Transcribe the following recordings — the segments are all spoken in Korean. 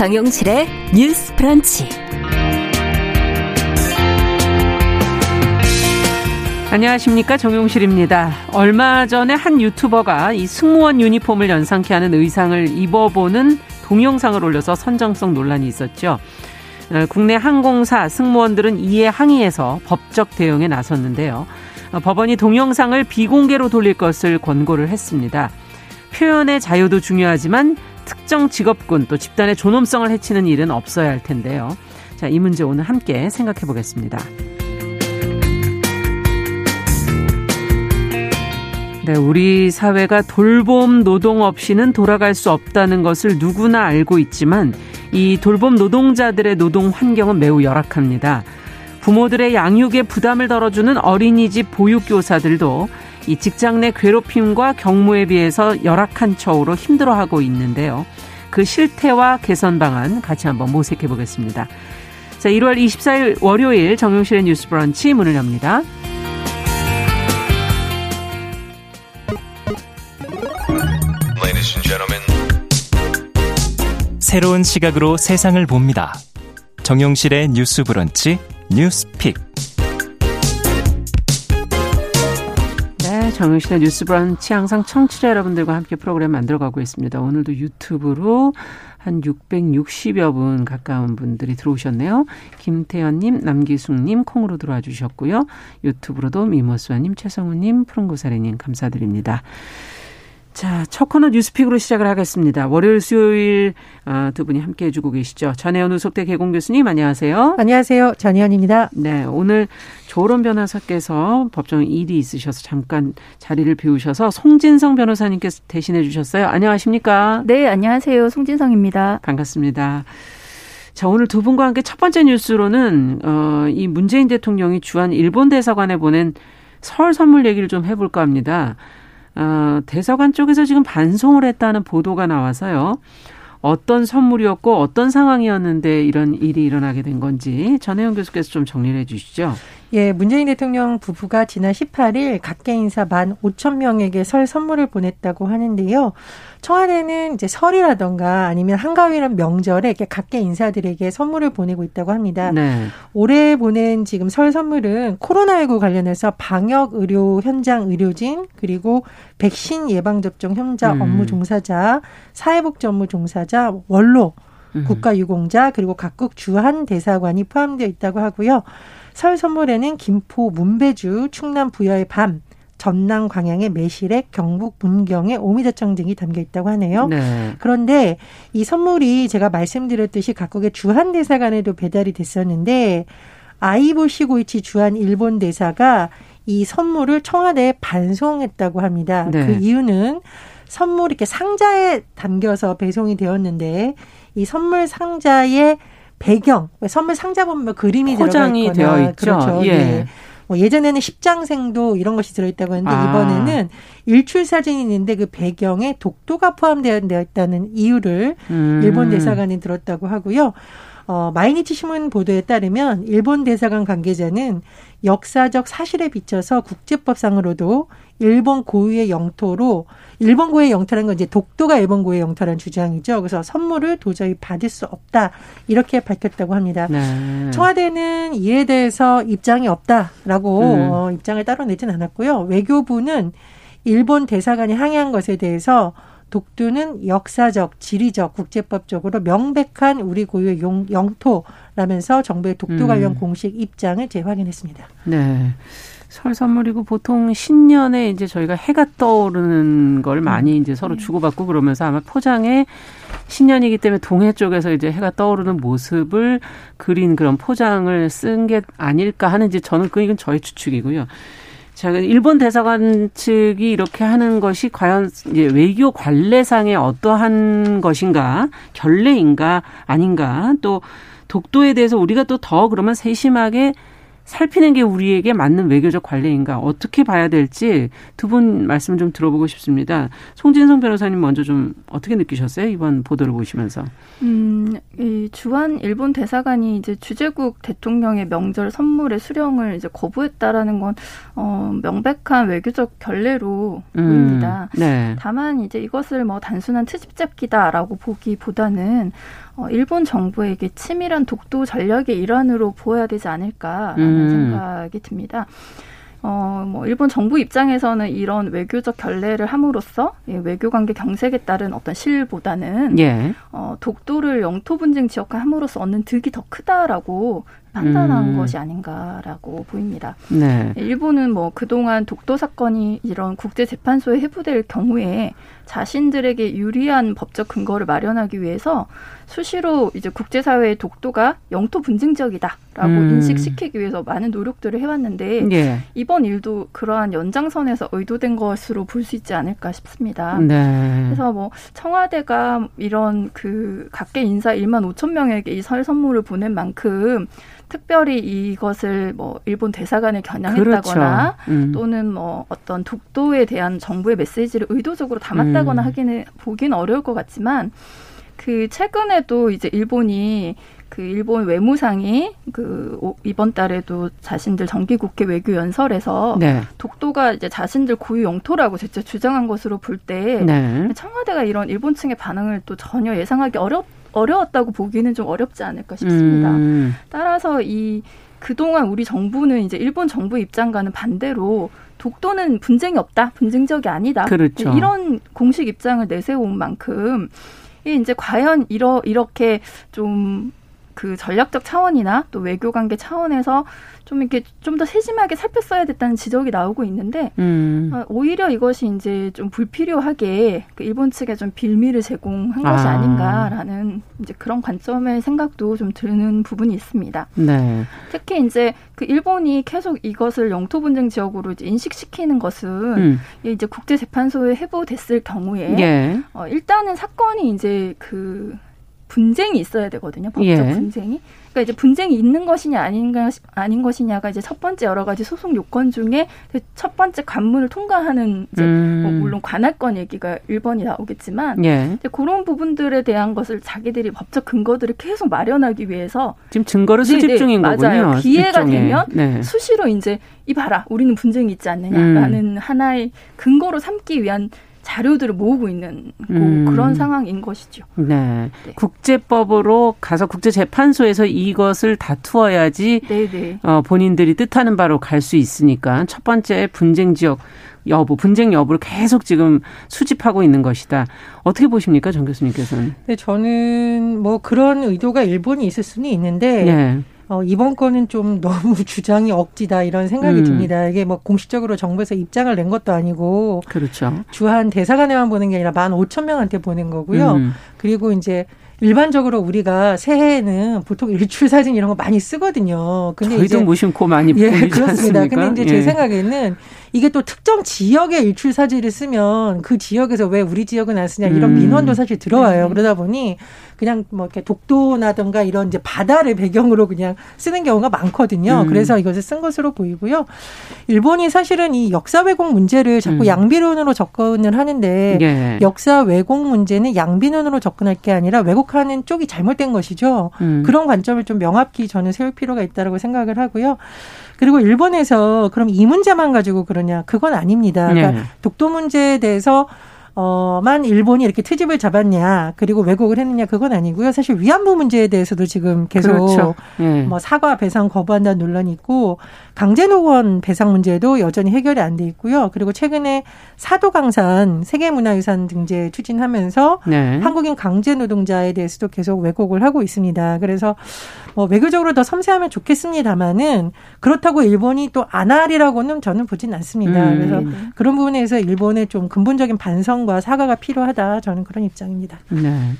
정용실의 뉴스 프런치. 안녕하십니까 정용실입니다. 얼마 전에 한 유튜버가 이 승무원 유니폼을 연상케 하는 의상을 입어보는 동영상을 올려서 선정성 논란이 있었죠. 어, 국내 항공사 승무원들은 이에 항의해서 법적 대응에 나섰는데요. 어, 법원이 동영상을 비공개로 돌릴 것을 권고를 했습니다. 표현의 자유도 중요하지만 특정 직업군 또 집단의 존엄성을 해치는 일은 없어야 할 텐데요. 자, 이 문제 오늘 함께 생각해 보겠습니다. 네, 우리 사회가 돌봄 노동 없이는 돌아갈 수 없다는 것을 누구나 알고 있지만 이 돌봄 노동자들의 노동 환경은 매우 열악합니다. 부모들의 양육에 부담을 덜어주는 어린이집 보육교사들도 이 직장 내 괴롭힘과 경무에 비해서 열악한 처우로 힘들어하고 있는데요. 그 실태와 개선 방안 같이 한번 모색해 보겠습니다. 자, 1월 24일 월요일 정용실의 뉴스 브런치 문을 엽니다. 새로운 시각으로 세상을 봅니다. 정용실의 뉴스 브런치 뉴스픽. 네, 정용실의 뉴스 브런치 항상 청취자 여러분들과 함께 프로그램 만들어가고 있습니다. 오늘도 유튜브로 한 660여 분 가까운 분들이 들어오셨네요. 김태현님, 남기숙님 콩으로 들어와 주셨고요. 유튜브로도 미모스와님, 최성우님, 푸른고사리님 감사드립니다. 자, 첫 코너 뉴스픽으로 시작을 하겠습니다. 월요일, 수요일 어, 두 분이 함께 해주고 계시죠. 전혜연 우석대 개공 교수님 안녕하세요. 안녕하세요. 전혜연입니다. 네, 오늘 조론 변호사께서 법정 일이 있으셔서 잠깐 자리를 비우셔서 송진성 변호사님께서 대신해 주셨어요. 안녕하십니까? 네, 안녕하세요. 송진성입니다. 반갑습니다. 자, 오늘 두 분과 함께 첫 번째 뉴스로는 어, 이 문재인 대통령이 주한 일본 대사관에 보낸 설 선물 얘기를 좀 해볼까 합니다. 어, 대사관 쪽에서 지금 반송을 했다는 보도가 나와서요. 어떤 선물이었고 어떤 상황이었는데 이런 일이 일어나게 된 건지 전혜영 교수께서 좀 정리를 해 주시죠. 예, 문재인 대통령 부부가 지난 18일 각계 인사 만 5천 명에게 설 선물을 보냈다고 하는데요. 청와대는 이제 설이라던가 아니면 한가위란 명절에 이렇게 각계 인사들에게 선물을 보내고 있다고 합니다. 네. 올해 보낸 지금 설 선물은 코로나19 관련해서 방역 의료 현장 의료진 그리고 백신 예방 접종 현장 음. 업무 종사자, 사회복지 업무 종사자, 원로 음. 국가유공자 그리고 각국 주한 대사관이 포함되어 있다고 하고요. 설 선물에는 김포 문배주, 충남 부여의 밤, 전남 광양의 매실액, 경북 문경의 오미자청 등이 담겨 있다고 하네요. 네. 그런데 이 선물이 제가 말씀드렸듯이 각국의 주한 대사관에도 배달이 됐었는데 아이보 시 고이치 주한 일본 대사가 이 선물을 청와대에 반송했다고 합니다. 네. 그 이유는 선물이 이렇게 상자에 담겨서 배송이 되었는데 이 선물 상자에 배경, 선물 상자 보면 그림이 포장이 되어 있죠. 그렇죠. 예. 네. 뭐 예전에는 십장생도 이런 것이 들어있다고 했는데 아. 이번에는 일출 사진이 있는데 그 배경에 독도가 포함되어 있다는 이유를 음. 일본 대사관이 들었다고 하고요. 어, 마이니치 신문 보도에 따르면 일본 대사관 관계자는 역사적 사실에 비춰서 국제법상으로도 일본 고유의 영토로 일본 고유의 영토라는 건 이제 독도가 일본 고유의 영토라는 주장이죠. 그래서 선물을 도저히 받을 수 없다 이렇게 밝혔다고 합니다. 네. 청와대는 이에 대해서 입장이 없다라고 음. 어, 입장을 따로 내진 않았고요. 외교부는 일본 대사관이 항의한 것에 대해서 독도는 역사적, 지리적, 국제법적으로 명백한 우리 고유의 용, 영토라면서 정부의 독도 관련 음. 공식 입장을 재확인했습니다. 네. 설 선물이고 보통 신년에 이제 저희가 해가 떠오르는 걸 많이 이제 서로 네. 주고받고 그러면서 아마 포장에 신년이기 때문에 동해 쪽에서 이제 해가 떠오르는 모습을 그린 그런 포장을 쓴 게 아닐까 하는지 저는 그 이건 저의 추측이고요. 자, 일본 대사관 측이 이렇게 하는 것이 과연 이제 외교 관례상의 어떠한 것인가, 결례인가 아닌가, 또 독도에 대해서 우리가 또 더 그러면 세심하게 살피는 게 우리에게 맞는 외교적 관례인가 어떻게 봐야 될지 두 분 말씀 좀 들어보고 싶습니다. 송진성 변호사님 먼저 좀 어떻게 느끼셨어요 이번 보도를 보시면서? 음, 이 주한 일본 대사관이 이제 주재국 대통령의 명절 선물의 수령을 이제 거부했다라는 건 어, 명백한 외교적 결례로 음, 보입니다. 네. 다만 이제 이것을 뭐 단순한 트집 잡기다라고 보기보다는 어, 일본 정부에게 치밀한 독도 전략의 일환으로 보여야 되지 않을까라는 음. 생각이 듭니다. 어, 뭐, 일본 정부 입장에서는 이런 외교적 결례를 함으로써 예, 외교 관계 경색에 따른 어떤 실보다는 예. 어, 독도를 영토 분쟁 지역화 함으로써 얻는 득이 더 크다라고 판단한 음. 것이 아닌가라고 보입니다. 네. 일본은 뭐 그동안 독도 사건이 이런 국제 재판소에 회부될 경우에 자신들에게 유리한 법적 근거를 마련하기 위해서 수시로 이제 국제사회의 독도가 영토 분쟁 지역이다라고 음. 인식시키기 위해서 많은 노력들을 해왔는데 예. 이번 일도 그러한 연장선에서 의도된 것으로 볼 수 있지 않을까 싶습니다. 네. 그래서 뭐 청와대가 이런 그 각계 인사 1만 5천 명에게 이 설 선물을 보낸 만큼 특별히 이것을 뭐 일본 대사관에 겨냥했다거나 그렇죠. 음. 또는 뭐 어떤 독도에 대한 정부의 메시지를 의도적으로 담았다거나 음. 하기는 보기는 어려울 것 같지만 그 최근에도 이제 일본이 그 일본 외무상이 그 오- 이번 달에도 자신들 정기국회 외교 연설에서 네. 독도가 이제 자신들 고유 영토라고 재차 주장한 것으로 볼때 네. 청와대가 이런 일본 측의 반응을 또 전혀 예상하기 어렵 어려웠다고 보기는 좀 어렵지 않을까 싶습니다. 음. 따라서 이 그동안 우리 정부는 이제 일본 정부 입장과는 반대로 독도는 분쟁이 없다, 분쟁적이 아니다. 그렇죠. 이런 공식 입장을 내세운 만큼 이 이제 과연 이러 이렇게 좀 그 전략적 차원이나 또 외교 관계 차원에서 좀 이렇게 좀 더 세심하게 살폈어야 됐다는 지적이 나오고 있는데 음. 어, 오히려 이것이 이제 좀 불필요하게 그 일본 측에 좀 빌미를 제공한 것이 아. 아닌가라는 이제 그런 관점의 생각도 좀 드는 부분이 있습니다. 네. 특히 이제 그 일본이 계속 이것을 영토 분쟁 지역으로 이제 인식시키는 것은 음. 이제 국제 재판소에 회부됐을 경우에 예. 어, 일단은 사건이 이제 그 분쟁이 있어야 되거든요. 법적 예. 분쟁이. 그러니까 이제 분쟁이 있는 것이냐 아닌가 아닌 것이냐가 이제 첫 번째 여러 가지 소송 요건 중에 첫 번째 관문을 통과하는 이제 음. 뭐 물론 관할권 얘기가 1번이 나오겠지만 예. 이제 그런 부분들에 대한 것을 자기들이 법적 근거들을 계속 마련하기 위해서 지금 증거를 수집 네, 네, 중인 거군요. 맞아요. 기회가 일종의. 되면 네. 수시로 이제 이봐라 우리는 분쟁이 있지 않느냐라는 음. 하나의 근거로 삼기 위한 자료들을 모으고 있는 고- 음. 그런 상황인 것이죠. 네. 네. 국제법으로 가서 국제재판소에서 이것을 다투어야지 네네. 어, 본인들이 뜻하는 바로 갈 수 있으니까 첫 번째 분쟁 지역 여부, 분쟁 여부를 계속 지금 수집하고 있는 것이다. 어떻게 보십니까, 정 교수님께서는? 근데 저는 뭐 그런 의도가 일본이 있을 수는 있는데 네. 어, 이번 건은 좀 너무 주장이 억지다 이런 생각이 음. 듭니다. 이게 뭐 공식적으로 정부에서 입장을 낸 것도 아니고 그렇죠. 주한 대사관에만 보낸 게 아니라 만 오천 명한테 보낸 거고요. 음. 그리고 이제 일반적으로 우리가 새해에는 보통 일출 사진 이런 거 많이 쓰거든요. 근데 저희도 이제 무심코 많이 예, 보이지 그렇습니다. 않습니까? 근데 이제 제 예. 생각에는 이게 또 특정 지역의 일출 사진을 쓰면 그 지역에서 왜 우리 지역은 안 쓰냐 이런 음. 민원도 사실 들어와요. 네. 그러다 보니 그냥 뭐 이렇게 독도나든가 이런 이제 바다를 배경으로 그냥 쓰는 경우가 많거든요. 음. 그래서 이것을 쓴 것으로 보이고요. 일본이 사실은 이 역사 왜곡 문제를 자꾸 음. 양비론으로 접근을 하는데 예. 역사 왜곡 문제는 양비론으로 접근할 게 아니라 왜곡하는 쪽이 잘못된 것이죠. 음. 그런 관점을 좀 명확히 저는 세울 필요가 있다고 생각을 하고요. 그리고 일본에서 그럼 이 문제만 가지고 그러냐? 그건 아닙니다. 그러니까 네. 독도 문제에 대해서 어만 일본이 이렇게 트집을 잡았냐 그리고 왜곡을 했느냐 그건 아니고요. 사실 위안부 문제에 대해서도 지금 계속 그렇죠. 예. 뭐 사과 배상 거부한다는 논란이 있고 강제노원 배상 문제도 여전히 해결이 안 돼 있고요. 그리고 최근에 사도강산 세계문화유산 등재 추진하면서 네. 한국인 강제 노동자에 대해서도 계속 왜곡을 하고 있습니다. 그래서 뭐 외교적으로 더 섬세하면 좋겠습니다만은 그렇다고 일본이 또 안 하리라고는 저는 보진 않습니다. 음. 그래서. 그런 부분에서 일본의 좀 근본적인 반성 과 사과가 필요하다. 저는 그런 입장입니다. 네.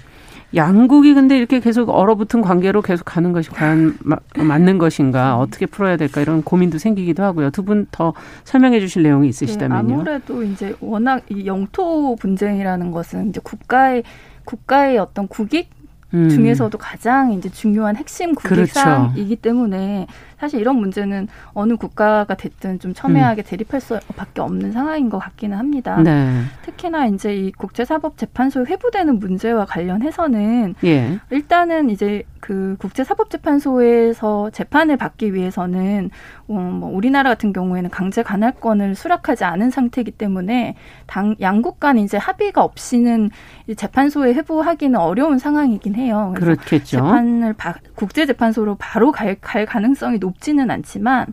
양국이 근데 이렇게 계속 얼어붙은 관계로 계속 가는 것이 과연 마- 맞는 것인가 어떻게 풀어야 될까 이런 고민도 생기기도 하고요. 두 분 더 설명해 주실 내용이 네, 있으시다면요. 아무래도 이제 워낙 이 영토 분쟁이라는 것은 이제 국가의 국가의 어떤 국익 음. 중에서도 가장 이제 중요한 핵심 국익 그렇죠. 사항이기 때문에 사실 이런 문제는 어느 국가가 됐든 좀 첨예하게 대립할 수밖에 없는 상황인 것 같기는 합니다. 음. 네. 특히나 이제 이 국제사법재판소에 회부되는 문제와 관련해서는 예. 일단은 이제 그 국제사법재판소에서 재판을 받기 위해서는 어, 뭐 우리나라 같은 경우에는 강제 관할권을 수락하지 않은 상태이기 때문에 당 양국 간 이제 합의가 없이는 재판소에 회부하기는 어려운 상황이긴 해요. 그렇겠죠. 재판을 바, 국제재판소로 바로 갈, 갈 가능성이 높지는 않지만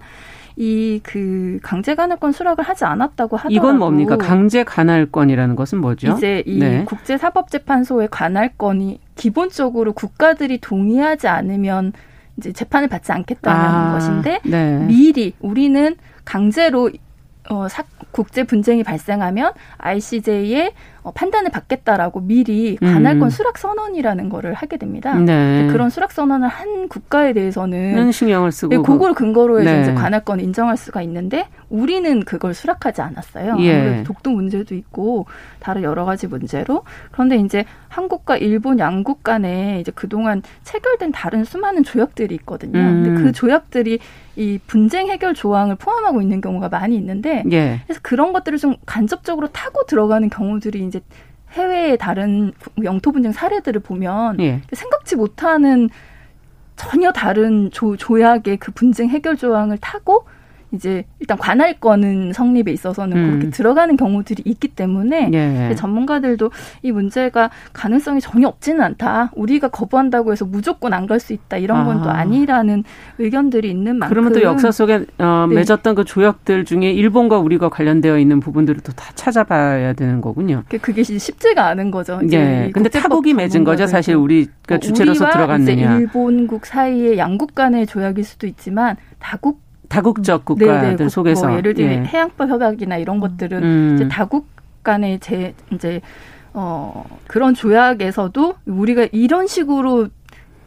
이 그 강제 관할권 수락을 하지 않았다고 하더라도 이건 뭡니까? 강제 관할권이라는 것은 뭐죠? 이제 이 네. 국제사법재판소의 관할권이 기본적으로 국가들이 동의하지 않으면 이제 재판을 받지 않겠다는 아, 것인데 네. 미리 우리는 강제로 어, 사, 국제 분쟁이 발생하면 ICJ의 어, 판단을 받겠다라고 미리 관할권 음. 수락 선언이라는 거를 하게 됩니다. 네. 그런 수락 선언을 한 국가에 대해서는 는 신경을 쓰고 네, 그걸 근거로 해서 네. 이제 관할권 인정할 수가 있는데 우리는 그걸 수락하지 않았어요. 예. 아무래도 독도 문제도 있고 다른 여러 가지 문제로 그런데 이제 한국과 일본 양국 간에 이제 그동안 체결된 다른 수많은 조약들이 있거든요. 음. 근데 그 조약들이 이 분쟁 해결 조항을 포함하고 있는 경우가 많이 있는데 예. 그래서 그런 것들을 좀 간접적으로 타고 들어가는 경우들이 이제 해외의 다른 영토 분쟁 사례들을 보면 예. 생각지 못하는 전혀 다른 조, 조약의 그 분쟁 해결 조항을 타고 이제 일단 관할권은 성립에 있어서는 음. 그렇게 들어가는 경우들이 있기 때문에 예. 전문가들도 이 문제가 가능성이 전혀 없지는 않다. 우리가 거부한다고 해서 무조건 안 갈 수 있다. 이런 건또 아. 아니라는 의견들이 있는 만큼 그러면 또 역사 속에 어, 네. 맺었던 그 조약들 중에 일본과 우리가 관련되어 있는 부분들을 또 다 찾아봐야 되는 거군요. 그게- 그게 쉽지가 않은 거죠. 이제 예. 이 근데 타국이 맺은 거죠. 사실 우리가 어, 주체로서 들어갔느냐. 일본국 사이의 양국 간의 조약일 수도 있지만 다국 다국적 네네, 국가들 국- 속에서 뭐 예를 들면 예. 해양법 협약이나 이런 것들은 음. 이제 다국 간의 제 이제 어 그런 조약에서도 우리가 이런 식으로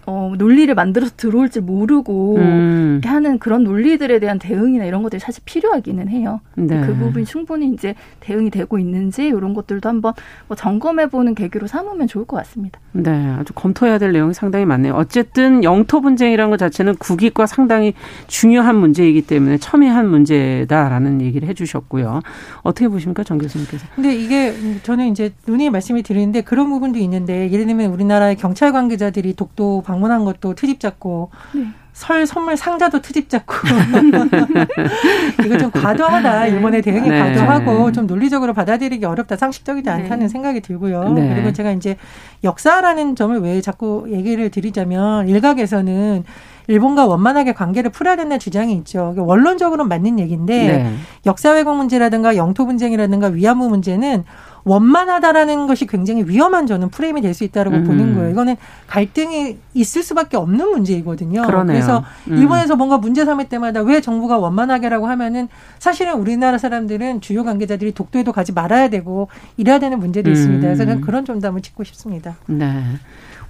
어 논리를 만들어서 들어올 줄 모르고 음. 하는 그런 논리들에 대한 대응이나 이런 것들이 사실 필요하기는 해요. 네. 그 부분이 충분히 이제 대응이 되고 있는지 이런 것들도 한번 뭐 점검해 보는 계기로 삼으면 좋을 것 같습니다. 네, 아주 검토해야 될 내용이 상당히 많네요. 어쨌든 영토 분쟁이라는 것 자체는 국익과 상당히 중요한 문제이기 때문에 첨예한 문제다라는 얘기를 해주셨고요. 어떻게 보십니까, 정 교수님께서? 근데 이게 저는 이제 눈이 말씀이 드리는데 그런 부분도 있는데 예를 들면 우리나라의 경찰 관계자들이 독도 방문한 것도 트집 잡고 네. 설 선물 상자도 트집 잡고 이거 좀 과도하다 일본의 대응이 네. 과도하고 좀 논리적으로 받아들이기 어렵다 상식적이지 네. 않다는 생각이 들고요 네. 그리고 제가 이제 역사라는 점을 왜 자꾸 얘기를 드리자면 일각에서는 일본과 원만하게 관계를 풀어야 된다는 주장이 있죠. 원론적으로는 맞는 얘기인데 네. 역사 왜곡 문제라든가 영토 분쟁이라든가 위안부 문제는 원만하다라는 것이 굉장히 위험한 저는 프레임이 될 수 있다라고 음. 보는 거예요. 이거는 갈등이 있을 수밖에 없는 문제이거든요. 그러네요. 래서 음. 일본에서 뭔가 문제 삼을 때마다 왜 정부가 원만하게라고 하면은 사실은 우리나라 사람들은 주요 관계자들이 독도에도 가지 말아야 되고 이래야 되는 문제도 음. 있습니다. 그래서 저는 그런 점담을 짚고 싶습니다. 네.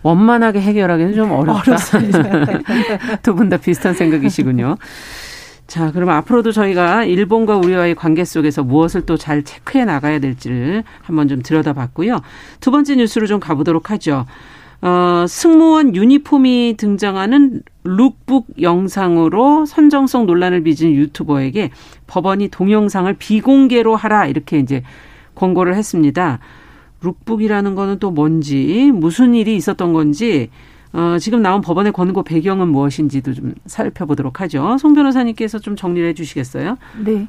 원만하게 해결하기는 좀 어렵다. 두분 다 비슷한 생각이시군요. 자, 그럼 앞으로도 저희가 일본과 우리와의 관계 속에서 무엇을 또 잘 체크해 나가야 될지를 한번 좀 들여다봤고요. 두 번째 뉴스로 좀 가보도록 하죠. 어, 승무원 유니폼이 등장하는 룩북 영상으로 선정성 논란을 빚은 유튜버에게 법원이 동영상을 비공개로 하라 이렇게 이제 권고를 했습니다. 룩북이라는 거는 또 뭔지 무슨 일이 있었던 건지 어, 지금 나온 법원의 권고 배경은 무엇인지도 좀 살펴보도록 하죠. 송 변호사님께서 좀 정리를 해주시겠어요? 네.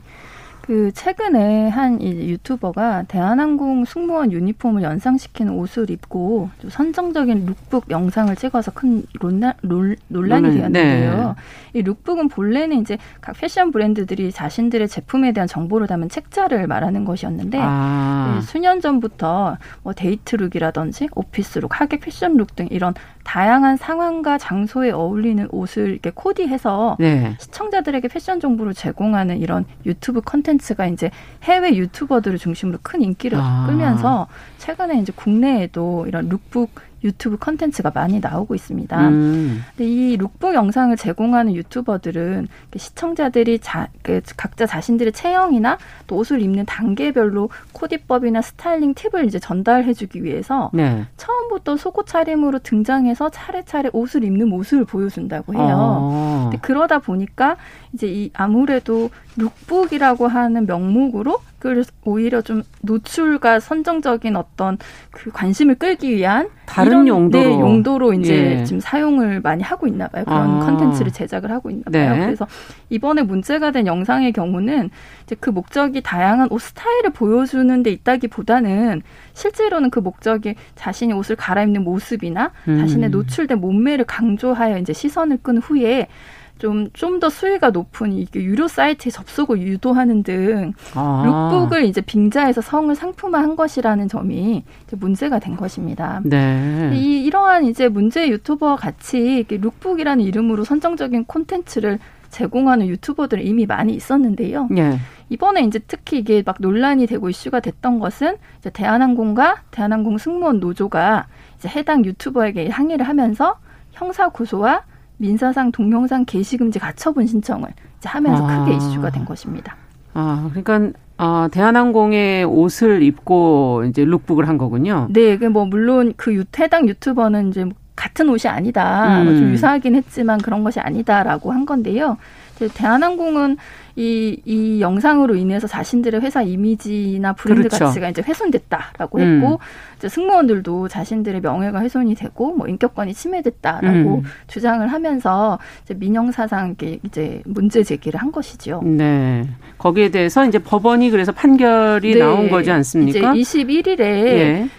그 최근에 한이 유튜버가 대한항공 승무원 유니폼을 연상시키는 옷을 입고 좀 선정적인 룩북 영상을 찍어서 큰 논란, 논, 논란이 논란, 되었는데요. 이 룩북은 본래는 이제 각 패션 브랜드들이 자신들의 제품에 대한 정보를 담은 책자를 말하는 것이었는데 아, 네, 수년 전부터 뭐 데이트 룩이라든지 오피스 룩, 하객 패션 룩 등 이런 다양한 상황과 장소에 어울리는 옷을 이렇게 코디해서 네. 시청자들에게 패션 정보를 제공하는 이런 유튜브 컨텐츠 가 이제 해외 유튜버들을 중심으로 큰 인기를 아. 끌면서 최근에 이제 국내에도 이런 룩북 유튜브 컨텐츠가 많이 나오고 있습니다. 음, 근데 이 룩북 영상을 제공하는 유튜버들은 그 시청자들이 자, 그 각자 자신들의 체형이나 또 옷을 입는 단계별로 코디법이나 스타일링 팁을 이제 전달해주기 위해서 네. 처음부터 속옷 차림으로 등장해서 차례차례 옷을 입는 모습을 보여준다고 해요. 어, 근데 그러다 보니까 이제 이 아무래도 룩북이라고 하는 명목으로 그래서 오히려 좀 노출과 선정적인 어떤 그 관심을 끌기 위한 다른 용도로 네, 용도로 이제 예. 지금 사용을 많이 하고 있나 봐요. 그런 아. 컨텐츠를 제작을 하고 있나 봐요. 네. 그래서 이번에 문제가 된 영상의 경우는 이제 그 목적이 다양한 옷 스타일을 보여주는 데 있다기보다는 실제로는 그 목적이 자신이 옷을 갈아입는 모습이나 음. 자신의 노출된 몸매를 강조하여 이제 시선을 끈 후에 좀 좀 더 수위가 높은 이게 유료 사이트에 접속을 유도하는 등 아. 룩북을 이제 빙자해서 성을 상품화한 것이라는 점이 이제 문제가 된 것입니다. 네. 이 이러한 이제 문제 유튜버와 같이 이렇게 룩북이라는 이름으로 선정적인 콘텐츠를 제공하는 유튜버들이 이미 많이 있었는데요. 예. 이번에 이제 특히 이게 막 논란이 되고 이슈가 됐던 것은 이제 대한항공과 대한항공 승무원 노조가 이제 해당 유튜버에게 항의를 하면서 형사 고소와 민사상 동영상 게시 금지 가처분 신청을 이제 하면서 아. 크게 이슈가 된 것입니다. 아, 그러니까 아, 대한항공의 옷을 입고 이제 룩북을 한 거군요. 네, 그뭐 물론 그 유, 해당 유튜버는 이제 뭐 같은 옷이 아니다, 음. 뭐좀 유사하긴 했지만 그런 것이 아니다라고 한 건데요. 대한항공은 이, 이 영상으로 인해서 자신들의 회사 이미지나 브랜드 그렇죠. 가치가 이제 훼손됐다라고 음. 했고, 이제 승무원들도 자신들의 명예가 훼손이 되고, 뭐 인격권이 침해됐다라고 음. 주장을 하면서 이제 민영 사상 이렇게 이제 문제 제기를 한 것이죠. 네. 거기에 대해서 이제 법원이 그래서 판결이 네, 나온 거지 않습니까? 이제 21일에 예.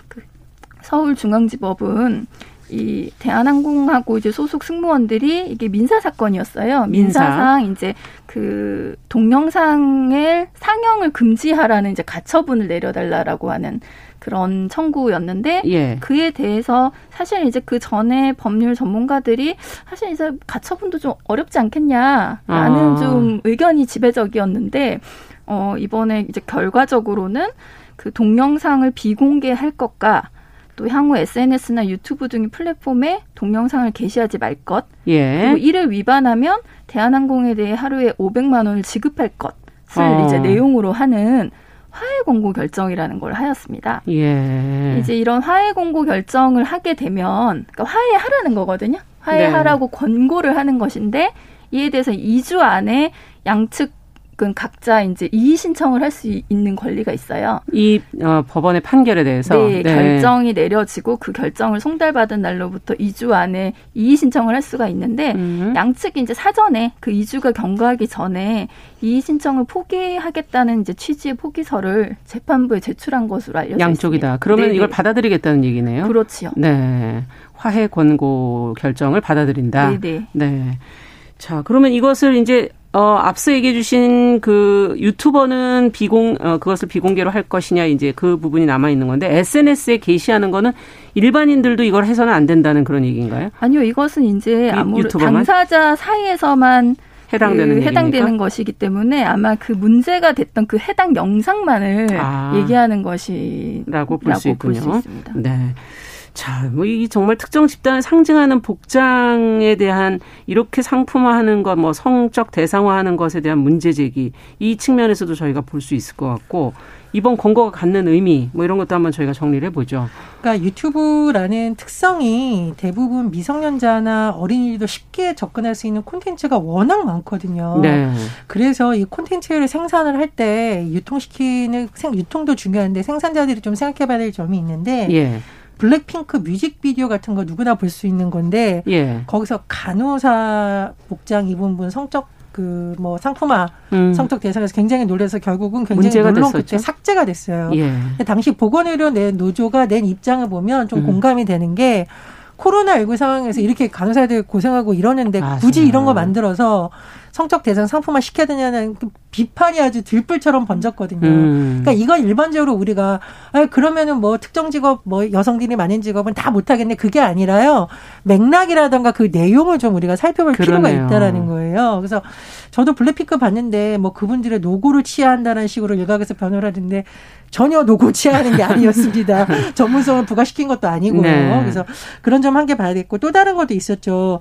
서울중앙지법은 이 대한항공하고 이제 소속 승무원들이 이게 민사 사건이었어요. 민사. 민사상 이제 그 동영상을 상영을 금지하라는 이제 가처분을 내려달라라고 하는 그런 청구였는데 예. 그에 대해서 사실 이제 그 전에 법률 전문가들이 사실 이제 가처분도 좀 어렵지 않겠냐라는 아. 좀 의견이 지배적이었는데 어 이번에 이제 결과적으로는 그 동영상을 비공개할 것과 또 향후 SNS나 유튜브 등의 플랫폼에 동영상을 게시하지 말 것, 예. 그리고 이를 위반하면 대한항공에 대해 하루에 500만 원을 지급할 것을 어. 이제 내용으로 하는 화해 공고 결정이라는 걸 하였습니다. 예. 이제 이런 화해 공고 결정을 하게 되면 그러니까 화해하라는 거거든요. 화해하라고 권고를 하는 것인데 이에 대해서 2주 안에 양측 은 각자 이제 이의 신청을 할 수 있는 권리가 있어요. 이 어, 법원의 판결에 대해서 네, 결정이 내려지고 그 결정을 송달받은 날로부터 2주 안에 이의 신청을 할 수가 있는데 음. 양측이 이제 사전에 그 2주가 경과하기 전에 이의 신청을 포기하겠다는 이제 취지의 포기서를 재판부에 제출한 것으로 알려져 양쪽이다. 있습니다. 그러면 네네. 이걸 받아들이겠다는 얘기네요. 그렇지요. 네. 화해 권고 결정을 받아들인다. 네네. 네. 자, 그러면 이것을 이제 어 앞서 얘기해 주신 그 유튜버는 비공 어 그것을 비공개로 할 것이냐 이제 그 부분이 남아 있는 건데 SNS에 게시하는 거는 일반인들도 이걸 해서는 안 된다는 그런 얘기인가요? 아니요, 이것은 이제 아무래도 유튜버만? 당사자 사이에서만 해당되는 그 해당되는? 것이기 때문에 아마 그 문제가 됐던 그 해당 영상만을 아. 얘기하는 것이라고 라고 볼수볼 있군요. 수 있습니다. 네. 자, 뭐 이게 정말 특정 집단을 상징하는 복장에 대한 이렇게 상품화하는 것, 뭐 성적 대상화하는 것에 대한 문제 제기 이 측면에서도 저희가 볼 수 있을 것 같고 이번 권고가 갖는 의미 뭐 이런 것도 한번 저희가 정리를 해보죠. 그러니까 유튜브라는 특성이 대부분 미성년자나 어린이들도 쉽게 접근할 수 있는 콘텐츠가 워낙 많거든요. 네. 그래서 이 콘텐츠를 생산을 할 때 유통시키는 생, 유통도 중요한데 생산자들이 좀 생각해봐야 될 점이 있는데 예. 블랙핑크 뮤직비디오 같은 거 누구나 볼 수 있는 건데 예. 거기서 간호사 복장 입은 분 성적 그 뭐 상품화 음. 성적 대상에서 굉장히 놀라서 결국은 굉장히 물론. 그때 삭제가 됐어요. 예. 당시 보건의료 내 노조가 낸 입장을 보면 좀 음. 공감이 되는 게 코로나19 상황에서 이렇게 간호사들 고생하고 이러는데. 굳이 이런 거 만들어서 성적 대상 상품화 시켜야 되냐는 그 비판이 아주 들불처럼 번졌거든요. 음. 그러니까 이건 일반적으로 우리가 아 그러면은 뭐 특정 직업 뭐 여성들이 많은 직업은 다 못하겠네 그게 아니라요 맥락이라던가 그 내용을 좀 우리가 살펴볼 필요가 그러네요. 있다라는 거예요. 그래서 저도 블랙핑크 봤는데 뭐 그분들의 노고를 취하한다는 식으로 일각에서 변호를 하는데 전혀 노고 취하는 게 아니었습니다. 전문성을 부과시킨 것도 아니고요. 네. 그래서 그런 점 한 개 봐야겠고 또 다른 것도 있었죠.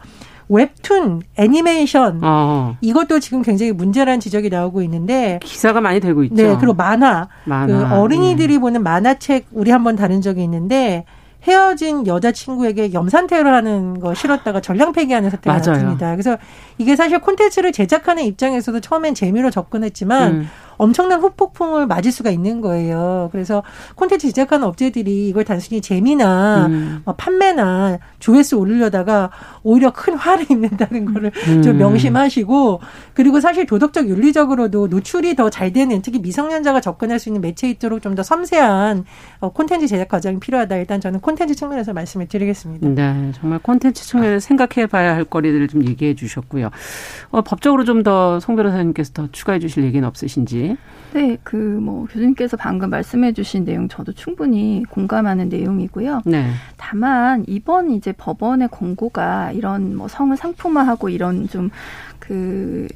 웹툰, 애니메이션 어. 이것도 지금 굉장히 문제라는 지적이 나오고 있는데 기사가 많이 되고 있죠. 네, 그리고 만화. 만화. 그 어린이들이 보는 만화책 우리 한번 다룬 적이 있는데 헤어진 여자친구에게 염산태를 하는 거 실었다가 전량 폐기하는 사태가 맞아요. 났습니다. 그래서 이게 사실 콘텐츠를 제작하는 입장에서도 처음엔 재미로 접근했지만 음. 엄청난 후폭풍을 맞을 수가 있는 거예요. 그래서 콘텐츠 제작하는 업체들이 이걸 단순히 재미나 음. 어, 판매나 조회수 올리려다가 오히려 큰 화를 입는다는 거를 음. 좀 명심하시고 그리고 사실 도덕적 윤리적으로도 노출이 더 잘 되는 특히 미성년자가 접근할 수 있는 매체 있도록 좀 더 섬세한 어, 콘텐츠 제작 과정이 필요하다. 일단 저는 콘텐츠 측면에서 말씀을 드리겠습니다. 네, 정말 콘텐츠 측면에서 생각해봐야 할 거리들을 좀 얘기해 주셨고요. 어, 법적으로 좀 더 송 변호사님께서 더 추가해 주실 얘기는 없으신지? 네, 그 뭐 교수님께서 방금 말씀해 주신 내용 저도 충분히 공감하는 내용이고요. 네. 다만 이번 이제 법원의 권고가 이런 뭐 성을 상품화하고 이런 좀그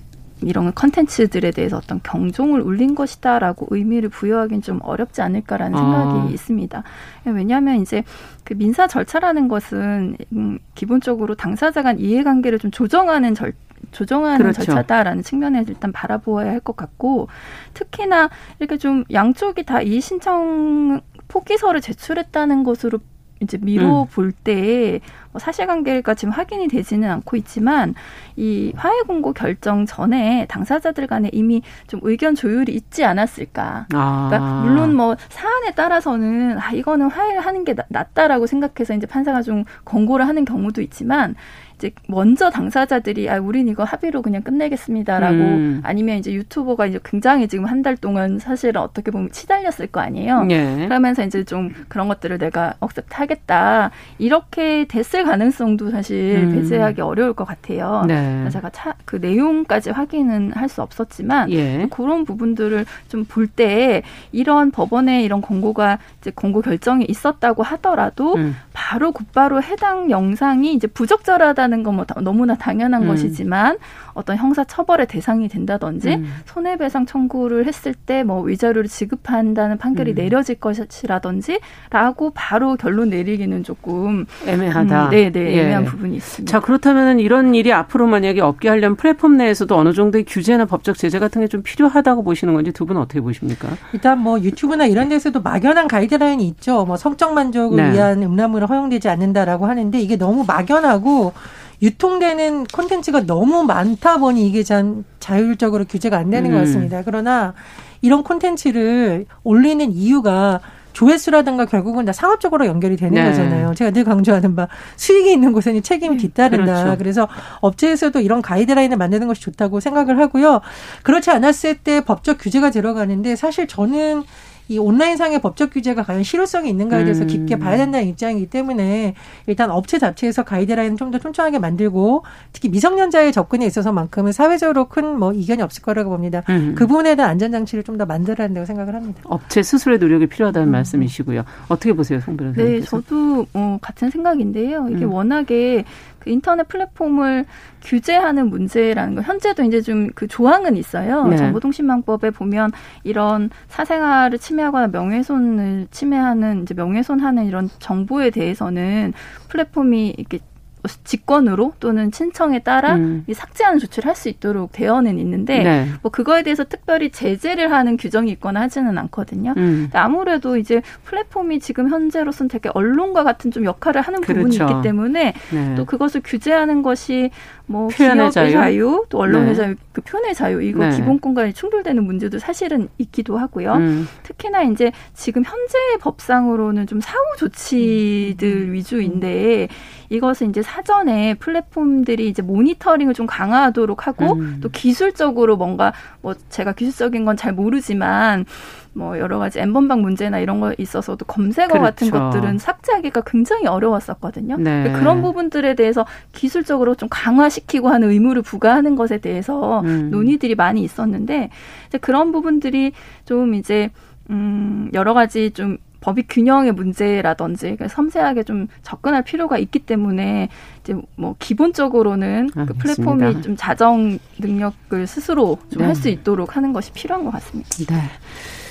이런 컨텐츠들에 대해서 어떤 경종을 울린 것이다라고 의미를 부여하기는 좀 어렵지 않을까라는 생각이 아. 있습니다. 왜냐하면 이제 그 민사 절차라는 것은 음, 기본적으로 당사자 간 이해관계를 좀 조정하는 절 조정하는 그렇죠. 절차다라는 측면에서 일단 바라보아야 할 것 같고 특히나 이렇게 좀 양쪽이 다 이 신청 포기서를 제출했다는 것으로 이제 미뤄 음. 볼때 뭐 사실관계가 지금 확인이 되지는 않고 있지만 이 화해 권고 결정 전에 당사자들 간에 이미 좀 의견 조율이 있지 않았을까. 아. 그러니까 물론 뭐 사안에 따라서는 아 이거는 화해를 하는 게 낫다라고 생각해서 이제 판사가 좀 권고를 하는 경우도 있지만 이제 먼저 당사자들이 아 우린 이거 합의로 그냥 끝내겠습니다라고 음. 아니면 이제 유튜버가 이제 굉장히 지금 한 달 동안 사실은 어떻게 보면 시달렸을 거 아니에요. 예. 그러면서 이제 좀 그런 것들을 내가 accept 하겠다 이렇게 됐을 가능성도 사실 음. 배제하기 어려울 것 같아요. 네. 제가 차, 그 내용까지 확인은 할 수 없었지만 예. 그런 부분들을 좀 볼 때 이런 법원의 이런 권고가 이제 권고 결정이 있었다고 하더라도 음. 바로 곧바로 해당 영상이 이제 부적절하다 는 건 뭐 너무나 당연한 음. 것이지만 어떤 형사 처벌의 대상이 된다든지 음. 손해배상 청구를 했을 때 뭐 위자료를 지급한다는 판결이 음. 내려질 것이라든지라고 바로 결론 내리기는 조금 애매하다. 음, 네, 네, 예. 애매한 부분이 있습니다. 자 그렇다면 이런 일이 앞으로 만약에 없게 하려면 플랫폼 내에서도 어느 정도의 규제나 법적 제재 같은 게 좀 필요하다고 보시는 건지 두 분 어떻게 보십니까? 일단 뭐 유튜브나 이런 데서도 막연한 가이드라인이 있죠. 뭐 성적 만족을 네. 위한 음란물은 허용되지 않는다라고 하는데 이게 너무 막연하고 유통되는 콘텐츠가 너무 많다 보니 이게 참 자율적으로 규제가 안 되는 음. 것 같습니다. 그러나 이런 콘텐츠를 올리는 이유가 조회수라든가 결국은 다 상업적으로 연결이 되는 네. 거잖아요. 제가 늘 강조하는 바 수익이 있는 곳에는 책임이 음, 뒤따른다. 그렇죠. 그래서 업체에서도 이런 가이드라인을 만드는 것이 좋다고 생각을 하고요. 그렇지 않았을 때 법적 규제가 들어가는데 사실 저는 이 온라인상의 법적 규제가 과연 실효성이 있는가에 대해서 음. 깊게 봐야 된다는 입장이기 때문에 일단 업체 자체에서 가이드라인을 좀 더 촘촘하게 만들고 특히 미성년자의 접근에 있어서만큼은 사회적으로 큰 뭐 이견이 없을 거라고 봅니다. 음. 그 부분에 대한 안전장치를 좀 더 만들어야 한다고 생각을 합니다. 업체 스스로의 노력이 필요하다는 음. 말씀이시고요. 어떻게 보세요, 송 변호사님? 네, 저도 어, 같은 생각인데요. 이게 음. 워낙에 그 인터넷 플랫폼을 규제하는 문제라는 거 현재도 이제 좀 그 조항은 있어요. 네. 정보통신망법에 보면 이런 사생활을 침해하거나 명예훼손을 침해하는 이제 명예훼손하는 이런 정보에 대해서는 플랫폼이 이렇게 직권으로 또는 친청에 따라 음. 삭제하는 조치를 할 수 있도록 되어는 있는데 네. 뭐 그거에 대해서 특별히 제재를 하는 규정이 있거나 하지는 않거든요. 음. 아무래도 이제 플랫폼이 지금 현재로서는 되게 언론과 같은 좀 역할을 하는 부분이 그렇죠. 있기 때문에 네. 또 그것을 규제하는 것이 뭐 표현의 자유? 자유, 또 언론의 네. 자유, 그 표현의 자유 이거 네. 기본권과 충돌되는 문제도 사실은 있기도 하고요. 음. 특히나 이제 지금 현재 법상으로는 좀 사후 조치들 음. 위주인데 이것은 이제 사전에 플랫폼들이 이제 모니터링을 좀 강화하도록 하고 음. 또 기술적으로 뭔가 뭐 제가 기술적인 건 잘 모르지만 뭐 여러 가지 엠번방 문제나 이런 거 있어서도 검색어 그렇죠. 같은 것들은 삭제하기가 굉장히 어려웠었거든요. 네. 그런 부분들에 대해서 기술적으로 좀 강화시키고 하는 의무를 부과하는 것에 대해서 음. 논의들이 많이 있었는데 이제 그런 부분들이 좀 이제 음 여러 가지 좀 법익 균형의 문제라든지 섬세하게 좀 접근할 필요가 있기 때문에 이제 뭐 기본적으로는 그 플랫폼이 좀 자정 능력을 스스로 좀 할수 네. 있도록 하는 것이 필요한 것 같습니다. 네.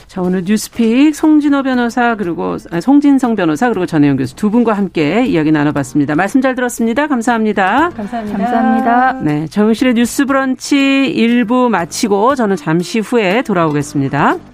자, 오늘 뉴스픽 송진호 변호사 그리고 아, 송진성 변호사 그리고 전혜영 교수 두 분과 함께 이야기 나눠봤습니다. 말씀 잘 들었습니다. 감사합니다. 감사합니다. 감사합니다. 네, 정실의 뉴스 브런치 1부 마치고 저는 잠시 후에 돌아오겠습니다.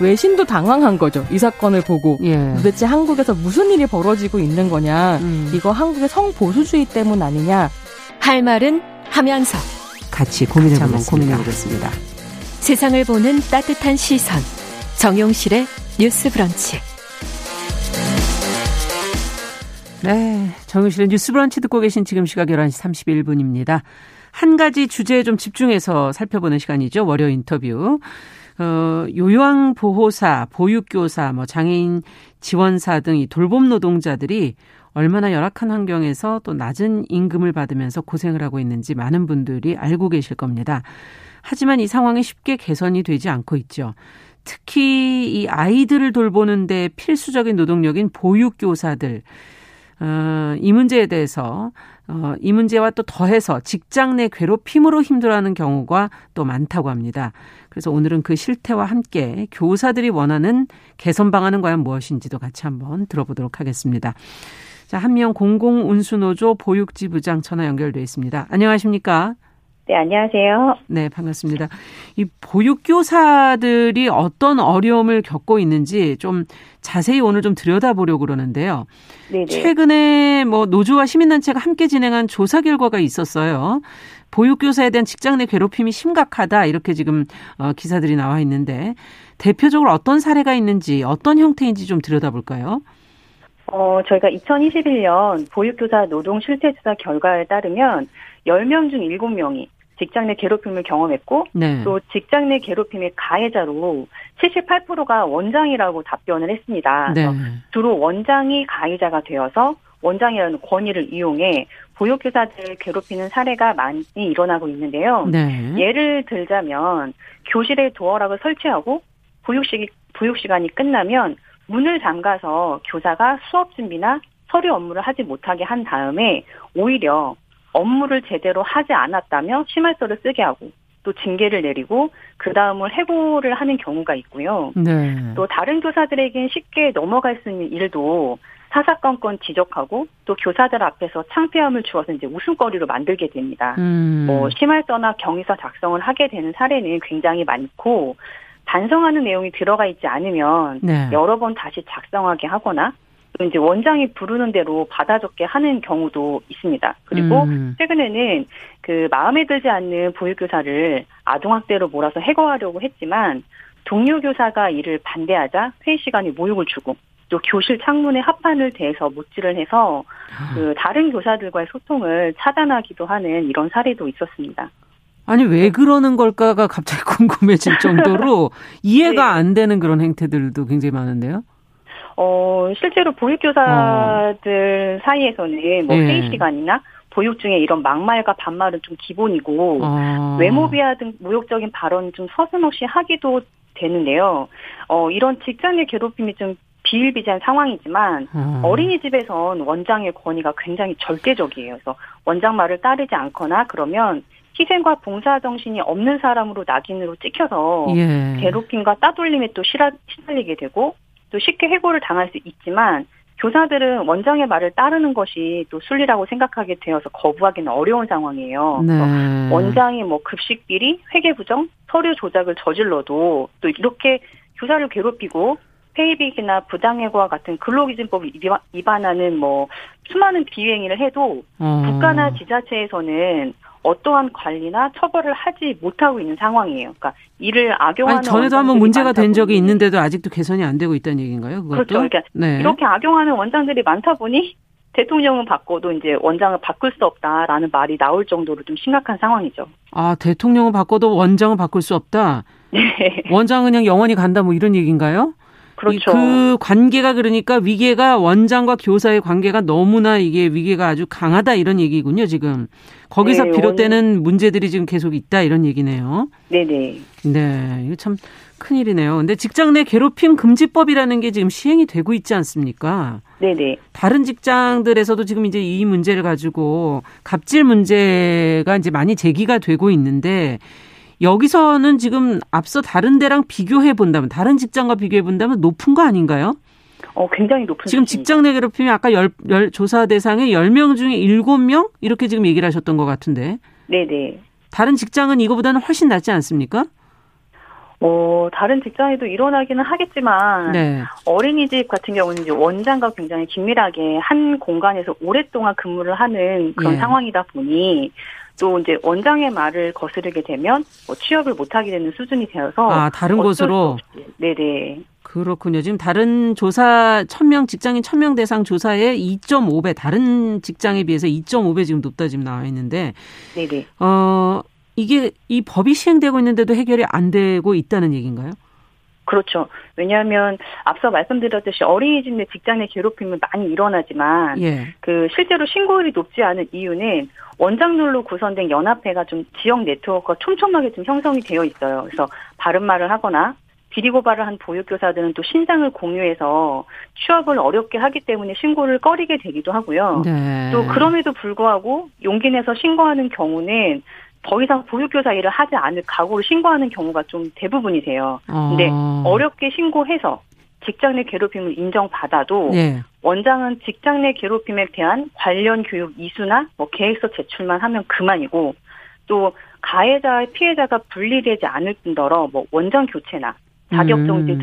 외신도 당황한 거죠. 이 사건을 보고 예. 도대체 한국에서 무슨 일이 벌어지고 있는 거냐. 음. 이거 한국의 성보수주의 때문 아니냐. 할 말은 하면서 같이 고민해 보면 고민해 보겠습니다. 세상을 보는 따뜻한 시선. 정용실의 뉴스 브런치. 네. 정용실의 뉴스 브런치 듣고 계신 지금 시각 11시 31분입니다. 한 가지 주제에 좀 집중해서 살펴보는 시간이죠. 월요 인터뷰. 어, 요양 보호사, 보육교사, 뭐 장애인 지원사 등 이 돌봄 노동자들이 얼마나 열악한 환경에서 또 낮은 임금을 받으면서 고생을 하고 있는지 많은 분들이 알고 계실 겁니다. 하지만 이 상황이 쉽게 개선이 되지 않고 있죠. 특히 이 아이들을 돌보는데 필수적인 노동력인 보육교사들. 어, 이 문제에 대해서 어, 이 문제와 또 더해서 직장 내 괴롭힘으로 힘들어하는 경우가 또 많다고 합니다. 그래서 오늘은 그 실태와 함께 교사들이 원하는 개선 방안은 과연 무엇인지도 같이 한번 들어보도록 하겠습니다. 자, 한명 공공운수노조 보육지부장 전화 연결돼 있습니다. 안녕하십니까? 네, 안녕하세요. 네, 반갑습니다. 이 보육교사들이 어떤 어려움을 겪고 있는지 좀 자세히 오늘 좀 들여다보려고 그러는데요. 네네. 최근에 뭐 노조와 시민단체가 함께 진행한 조사 결과가 있었어요. 보육교사에 대한 직장 내 괴롭힘이 심각하다 이렇게 지금 어, 기사들이 나와 있는데 대표적으로 어떤 사례가 있는지 어떤 형태인지 좀 들여다볼까요? 어, 저희가 2021년 보육교사 노동 실태조사 결과에 따르면 10명 중 7명이 직장 내 괴롭힘을 경험했고 네. 또 직장 내 괴롭힘의 가해자로 78%가 원장이라고 답변을 했습니다. 네. 주로 원장이 가해자가 되어서 원장이라는 권위를 이용해 보육교사들을 괴롭히는 사례가 많이 일어나고 있는데요. 네. 예를 들자면 교실에 도어락을 설치하고 보육시, 보육시간이 끝나면 문을 잠가서 교사가 수업 준비나 서류 업무를 하지 못하게 한 다음에 오히려 업무를 제대로 하지 않았다며 심할서를 쓰게 하고 또 징계를 내리고 그 다음을 해고를 하는 경우가 있고요. 네. 또 다른 교사들에겐 쉽게 넘어갈 수 있는 일도 사사건건 지적하고 또 교사들 앞에서 창피함을 주어서 이제 웃음거리로 만들게 됩니다. 음. 뭐 심할서나 경위서 작성을 하게 되는 사례는 굉장히 많고 반성하는 내용이 들어가 있지 않으면 네. 여러 번 다시 작성하게 하거나 또 이제 원장이 부르는 대로 받아 적게 하는 경우도 있습니다. 그리고 음. 최근에는 그 마음에 들지 않는 보육교사를 아동학대로 몰아서 해고하려고 했지만 동료 교사가 이를 반대하자 회의 시간에 모욕을 주고 또 교실 창문에 합판을 대서 못질을 해서 아. 그 다른 교사들과의 소통을 차단하기도 하는 이런 사례도 있었습니다. 아니 왜 그러는 걸까가 갑자기 궁금해질 정도로 이해가 네. 안 되는 그런 행태들도 굉장히 많은데요. 어 실제로 보육교사들 어. 사이에서는 뭐 네. 회의 시간이나 보육 중에 이런 막말과 반말은 좀 기본이고 어. 외모 비하 등 모욕적인 발언 좀 서슴없이 하기도 되는데요. 어 이런 직장의 괴롭힘이 좀 비일비재한 상황이지만 음. 어린이집에선 원장의 권위가 굉장히 절대적이에요. 그래서 원장 말을 따르지 않거나 그러면 희생과 봉사 정신이 없는 사람으로 낙인으로 찍혀서 예. 괴롭힘과 따돌림에 또 시달리게 되고 또 쉽게 해고를 당할 수 있지만 교사들은 원장의 말을 따르는 것이 또 순리라고 생각하게 되어서 거부하기는 어려운 상황이에요. 네. 원장이 뭐 급식 비리, 회계 부정, 서류 조작을 저질러도 또 이렇게 교사를 괴롭히고 페이빅이나 부당해고와 같은 근로기준법을 위반하는 뭐 수많은 비행위를 해도 어. 국가나 지자체에서는 어떠한 관리나 처벌을 하지 못하고 있는 상황이에요. 그러니까 이를 악용하는 아니, 전에도 한번 문제가 된 적이 있는데도 아직도 개선이 안 되고 있다는 얘기인가요? 그것도? 그렇죠. 그러니까 네. 이렇게 악용하는 원장들이 많다 보니 대통령은 바꿔도 이제 원장을 바꿀 수 없다라는 말이 나올 정도로 좀 심각한 상황이죠. 아, 대통령은 바꿔도 원장은 바꿀 수 없다? 네. 원장은 그냥 영원히 간다 뭐 이런 얘기인가요? 그렇죠. 그 관계가 그러니까 위계가 원장과 교사의 관계가 너무나 이게 위계가 아주 강하다 이런 얘기군요, 지금. 거기서 네, 비롯되는 원... 문제들이 지금 계속 있다 이런 얘기네요. 네네. 네. 이거 참 큰일이네요. 근데 직장 내 괴롭힘 금지법이라는 게 지금 시행이 되고 있지 않습니까? 네네. 다른 직장들에서도 지금 이제 이 문제를 가지고 갑질 문제가 이제 많이 제기가 되고 있는데 여기서는 지금 앞서 다른 데랑 비교해 본다면 다른 직장과 비교해 본다면 높은 거 아닌가요? 어, 굉장히 높은 지금 직장 내 괴롭힘이 아까 열, 열 조사 대상의 10명 중에 7명 이렇게 지금 얘기를 하셨던 것 같은데. 네 네. 다른 직장은 이거보다는 훨씬 낫지 않습니까? 어, 다른 직장에도 일어나기는 하겠지만 네. 어린이집 같은 경우는 이제 원장과 굉장히 긴밀하게 한 공간에서 오랫동안 근무를 하는 그런 예. 상황이다 보니 또 이제 원장의 말을 거스르게 되면 뭐 취업을 못하게 되는 수준이 되어서 아 다른 곳으로 네네 그렇군요. 지금 다른 조사 1000명 직장인 1000명 대상 조사에 2.5배 다른 직장에 비해서 2.5배 지금 높다 지금 나와 있는데 네네 어 이게 이 법이 시행되고 있는데도 해결이 안 되고 있다는 얘기인가요? 그렇죠. 왜냐하면 앞서 말씀드렸듯이 어린이집 내 직장 내 괴롭힘은 많이 일어나지만 예. 그 실제로 신고율이 높지 않은 이유는 원장들로 구성된 연합회가 좀 지역 네트워크가 촘촘하게 좀 형성이 되어 있어요. 그래서 바른 말을 하거나 비리 고발을 한 보육교사들은 또 신상을 공유해서 취업을 어렵게 하기 때문에 신고를 꺼리게 되기도 하고요. 네. 또 그럼에도 불구하고 용기 내서 신고하는 경우는 더 이상 보육교사 일을 하지 않을 각오를 신고하는 경우가 좀 대부분이세요. 근데 어. 어렵게 신고해서 직장 내 괴롭힘을 인정받아도 네. 원장은 직장 내 괴롭힘에 대한 관련 교육 이수나 뭐 계획서 제출만 하면 그만이고 또 가해자의 피해자가 분리되지 않을 뿐더러 뭐 원장 교체나 자격 정지 음.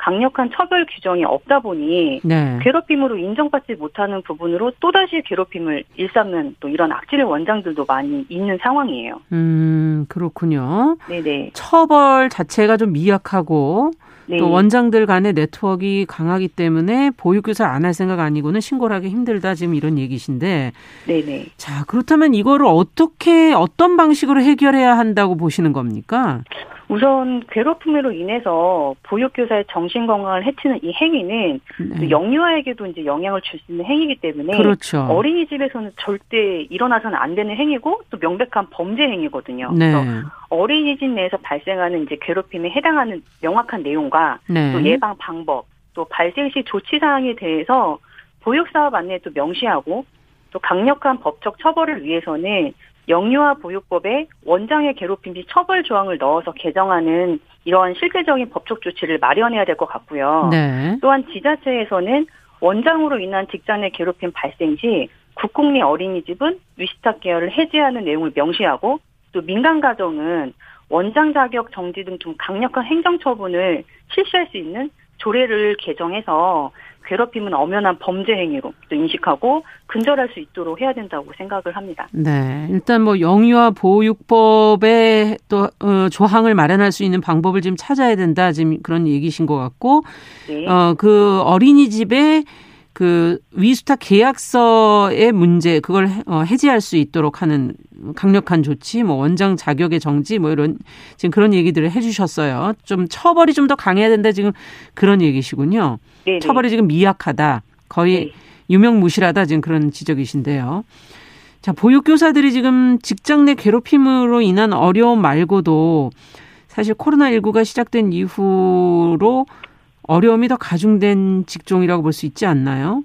등 강력한 처벌 규정이 없다 보니 네. 괴롭힘으로 인정받지 못하는 부분으로 또다시 괴롭힘을 일삼는 또 이런 악질 원장들도 많이 있는 상황이에요. 음, 그렇군요. 네네. 처벌 자체가 좀 미약하고 네. 또 원장들 간의 네트워크 강하기 때문에 보육교사 안 할 생각 아니고는 신고를 하기 힘들다 지금 이런 얘기신데. 네네. 자, 그렇다면 이거를 어떻게 어떤 방식으로 해결해야 한다고 보시는 겁니까? 우선 괴롭힘으로 인해서 보육교사의 정신 건강을 해치는 이 행위는 네. 영유아에게도 이제 영향을 줄 수 있는 행위이기 때문에 그렇죠. 어린이집에서는 절대 일어나서는 안 되는 행위고 또 명백한 범죄 행위거든요. 네. 그래서 어린이집 내에서 발생하는 이제 괴롭힘에 해당하는 명확한 내용과 네. 또 예방 방법, 또 발생 시 조치 사항에 대해서 보육사업 안내에 또 명시하고 또 강력한 법적 처벌을 위해서는 영유아 보육법에 원장의 괴롭힘 시 처벌 조항을 넣어서 개정하는 이러한 실제적인 법적 조치를 마련해야 될 것 같고요. 네. 또한 지자체에서는 원장으로 인한 직장 내 괴롭힘 발생 시 국공립 어린이집은 위시탁 계열을 해제하는 내용을 명시하고 또 민간 가정은 원장 자격 정지 등 좀 강력한 행정 처분을 실시할 수 있는 조례를 개정해서 괴롭힘은 엄연한 범죄 행위로 또 인식하고 근절할 수 있도록 해야 된다고 생각을 합니다. 네, 일단 뭐 영유아 보육법에 또 어, 조항을 마련할 수 있는 방법을 지금 찾아야 된다 지금 그런 얘기신 것 같고, 네. 어그 어린이집에 그 위수탁 계약서의 문제 그걸 어, 해지할 수 있도록 하는 강력한 조치, 뭐 원장 자격의 정지, 뭐 이런 지금 그런 얘기들을 해주셨어요. 좀 처벌이 좀 더 강해야 된다 지금 그런 얘기시군요. 네네. 처벌이 지금 미약하다, 거의 네. 유명무실하다 지금 그런 지적이신데요. 자 보육교사들이 지금 직장 내 괴롭힘으로 인한 어려움 말고도 사실 코로나 19가 시작된 이후로 어려움이 더 가중된 직종이라고 볼 수 있지 않나요?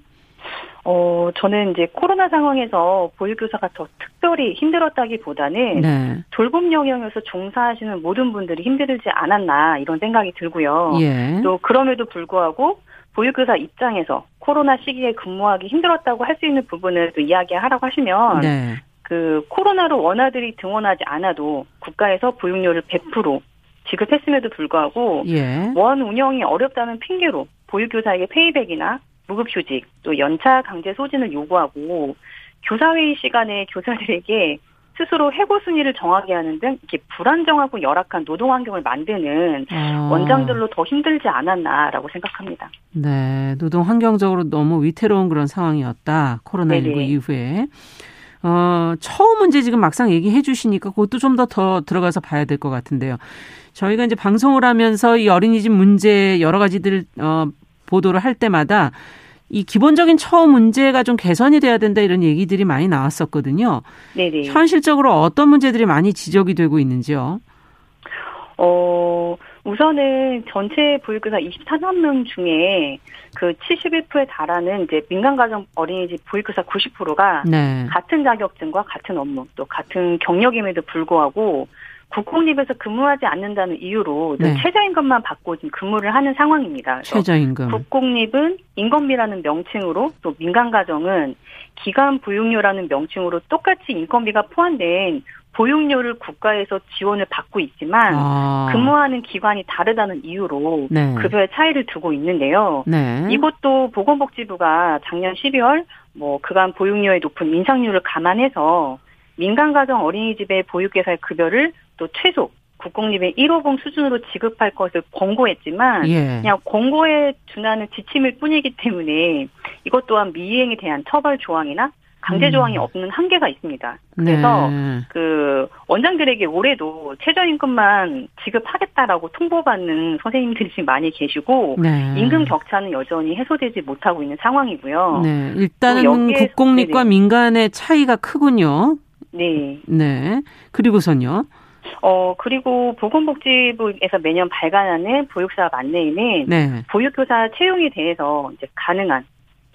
어, 저는 이제 코로나 상황에서 보육교사가 더 특별히 힘들었다기보다는 네. 돌봄 영역에서 종사하시는 모든 분들이 힘들지 않았나 이런 생각이 들고요. 예. 또 그럼에도 불구하고 보육교사 입장에서 코로나 시기에 근무하기 힘들었다고 할 수 있는 부분을 또 이야기하라고 하시면 네. 그 코로나로 원아들이 등원하지 않아도 국가에서 보육료를 100% 지급했음에도 불구하고 예. 원 운영이 어렵다는 핑계로 보육교사에게 페이백이나 무급휴직 또 연차 강제 소진을 요구하고 교사회의 시간에 교사들에게 스스로 해고 순위를 정하게 하는 등 이렇게 불안정하고 열악한 노동 환경을 만드는 아. 원장들로 더 힘들지 않았나라고 생각합니다. 네, 노동 환경적으로 너무 위태로운 그런 상황이었다. 코로나 19 이후에. 어, 처음 문제 지금 막상 얘기해 주시니까 그것도 좀 더 더 들어가서 봐야 될 것 같은데요. 저희가 이제 방송을 하면서 이 어린이집 문제 여러 가지들 어 보도를 할 때마다 이 기본적인 처우 문제가 좀 개선이 돼야 된다 이런 얘기들이 많이 나왔었거든요. 네네. 현실적으로 어떤 문제들이 많이 지적이 되고 있는지요? 어, 우선은 전체 보육교사 24만 명 중에 그 71%에 달하는 이제 민간가정 어린이집 보육교사 90%가 네. 같은 자격증과 같은 업무 또 같은 경력임에도 불구하고 국공립에서 근무하지 않는다는 이유로 네. 최저임금만 받고 지금 근무를 하는 상황입니다. 최저임금. 국공립은 인건비라는 명칭으로 또 민간 가정은 기간 보육료라는 명칭으로 똑같이 인건비가 포함된 보육료를 국가에서 지원을 받고 있지만 아. 근무하는 기관이 다르다는 이유로 네. 급여의 차이를 두고 있는데요. 네. 이것도 보건복지부가 작년 12월 뭐 그간 보육료의 높은 인상률을 감안해서 민간 가정 어린이집의 보육개사의 급여를 또 최소 국공립의 1호봉 수준으로 지급할 것을 권고했지만 예. 그냥 권고에 준하는 지침일 뿐이기 때문에 이것 또한 미이행에 대한 처벌 조항이나 강제 조항이 음. 없는 한계가 있습니다. 그래서 네. 그 원장들에게 올해도 최저임금만 지급하겠다라고 통보받는 선생님들이 지금 많이 계시고 네. 임금 격차는 여전히 해소되지 못하고 있는 상황이고요. 네. 일단은 국공립과 네네. 민간의 차이가 크군요. 네. 네. 그리고선요. 어, 그리고 보건복지부에서 매년 발간하는 보육사 안내에는 네. 보육교사 채용에 대해서 이제 가능한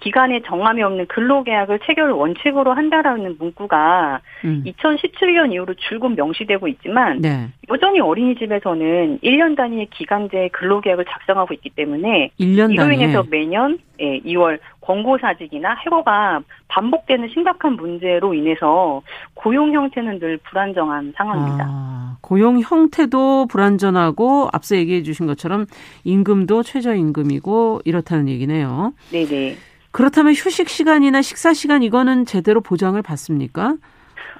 기간에 정함이 없는 근로계약을 체결 원칙으로 한다라는 문구가 음. 2017년 이후로 줄곧 명시되고 있지만 네. 여전히 어린이집에서는 1년 단위의 기간제 근로계약을 작성하고 있기 때문에 1년 이로 인해서 매년 예, 2월 권고사직이나 해고가 반복되는 심각한 문제로 인해서 고용 형태는 늘 불안정한 상황입니다. 아, 고용 형태도 불안전하고 앞서 얘기해 주신 것처럼 임금도 최저임금이고 이렇다는 얘기네요. 네네. 그렇다면 휴식 시간이나 식사 시간 이거는 제대로 보장을 받습니까?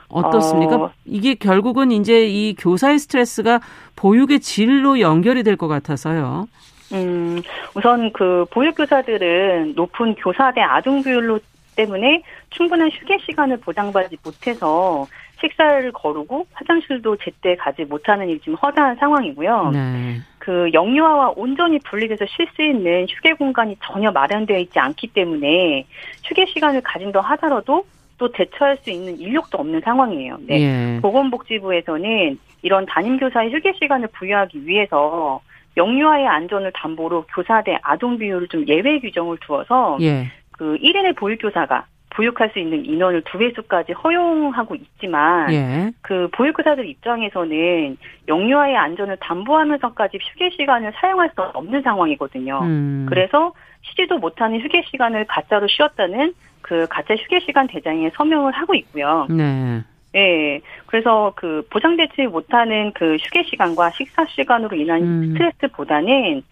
어떻습니까? 어... 이게 결국은 이제 이 교사의 스트레스가 보육의 질로 연결이 될 것 같아서요. 음, 우선 그 보육교사들은 높은 교사대 아동 비율로 때문에 충분한 휴게 시간을 보장받지 못해서 식사를 거르고 화장실도 제때 가지 못하는 일이 지금 허다한 상황이고요. 네. 그 영유아와 온전히 분리돼서 쉴 수 있는 휴게 공간이 전혀 마련되어 있지 않기 때문에 휴게 시간을 가진다 하더라도 또 대처할 수 있는 인력도 없는 상황이에요. 네. 예. 보건복지부에서는 이런 담임교사의 휴게 시간을 부여하기 위해서 영유아의 안전을 담보로 교사 대 아동 비율을 좀 예외 규정을 두어서 예. 그 1인의 보육교사가 보육할 수 있는 인원을 두 배수까지 허용하고 있지만 예. 그 보육교사들 입장에서는 영유아의 안전을 담보하면서까지 휴게 시간을 사용할 수 없는 상황이거든요. 음. 그래서 쉬지도 못하는 휴게 시간을 가짜로 쉬었다는 그 가짜 휴게 시간 대장에 서명을 하고 있고요. 네. 예. 그래서 그 보장되지 못하는 그 휴게 시간과 식사 시간으로 인한 음. 스트레스보다는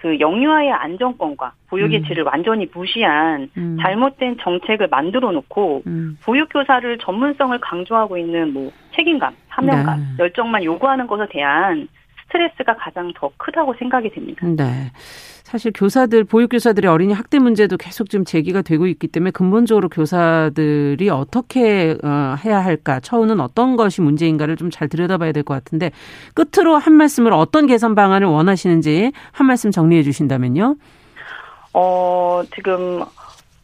그 영유아의 안전권과 보육의 음. 질을 완전히 무시한 음. 잘못된 정책을 만들어 놓고 음. 보육교사를 전문성을 강조하고 있는 뭐 책임감, 사명감, 네. 열정만 요구하는 것에 대한 스트레스가 가장 더 크다고 생각이 됩니다. 네. 사실 교사들, 보육 교사들의 어린이 학대 문제도 계속 좀 제기가 되고 있기 때문에 근본적으로 교사들이 어떻게 어, 해야 할까, 처우는 어떤 것이 문제인가를 좀 잘 들여다봐야 될 것 같은데 끝으로 한 말씀을 어떤 개선 방안을 원하시는지 한 말씀 정리해 주신다면요. 어, 지금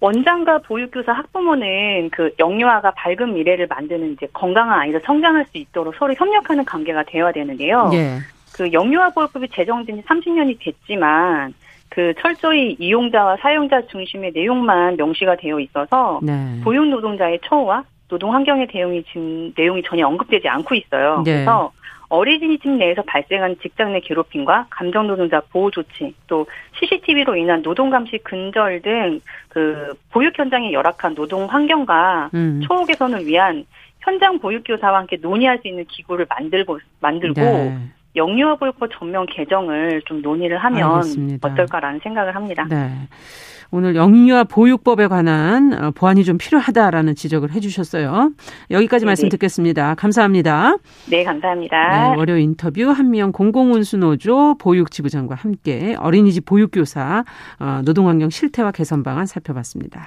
원장과 보육교사 학부모는 그 영유아가 밝은 미래를 만드는 이제 건강한 아이를 성장할 수 있도록 서로 협력하는 관계가 되어야 되는데요. 예. 그 영유아 보육법이 제정된 지 30년이 됐지만 그 철저히 이용자와 사용자 중심의 내용만 명시가 되어 있어서 네. 보육 노동자의 처우와 노동 환경의 대응이 지금 내용이 전혀 언급되지 않고 있어요. 네. 그래서 어린이집 내에서 발생한 직장 내 괴롭힘과 감정 노동자 보호 조치, 또 CCTV로 인한 노동 감시 근절 등 그 보육 현장의 열악한 노동 환경과 음. 초호 개선을 위한 현장 보육교사와 함께 논의할 수 있는 기구를 만들고 만들고 네. 영유아 보육법 전면 개정을 좀 논의를 하면 알겠습니다. 어떨까라는 생각을 합니다. 네. 오늘 영유아 보육법에 관한 어, 보완이 좀 필요하다라는 지적을 해주셨어요. 여기까지 네네. 말씀 듣겠습니다. 감사합니다. 네, 감사합니다. 네, 월요 인터뷰 한미영 공공운수노조 보육지부장과 함께 어린이집 보육교사 어, 노동환경 실태와 개선 방안 살펴봤습니다.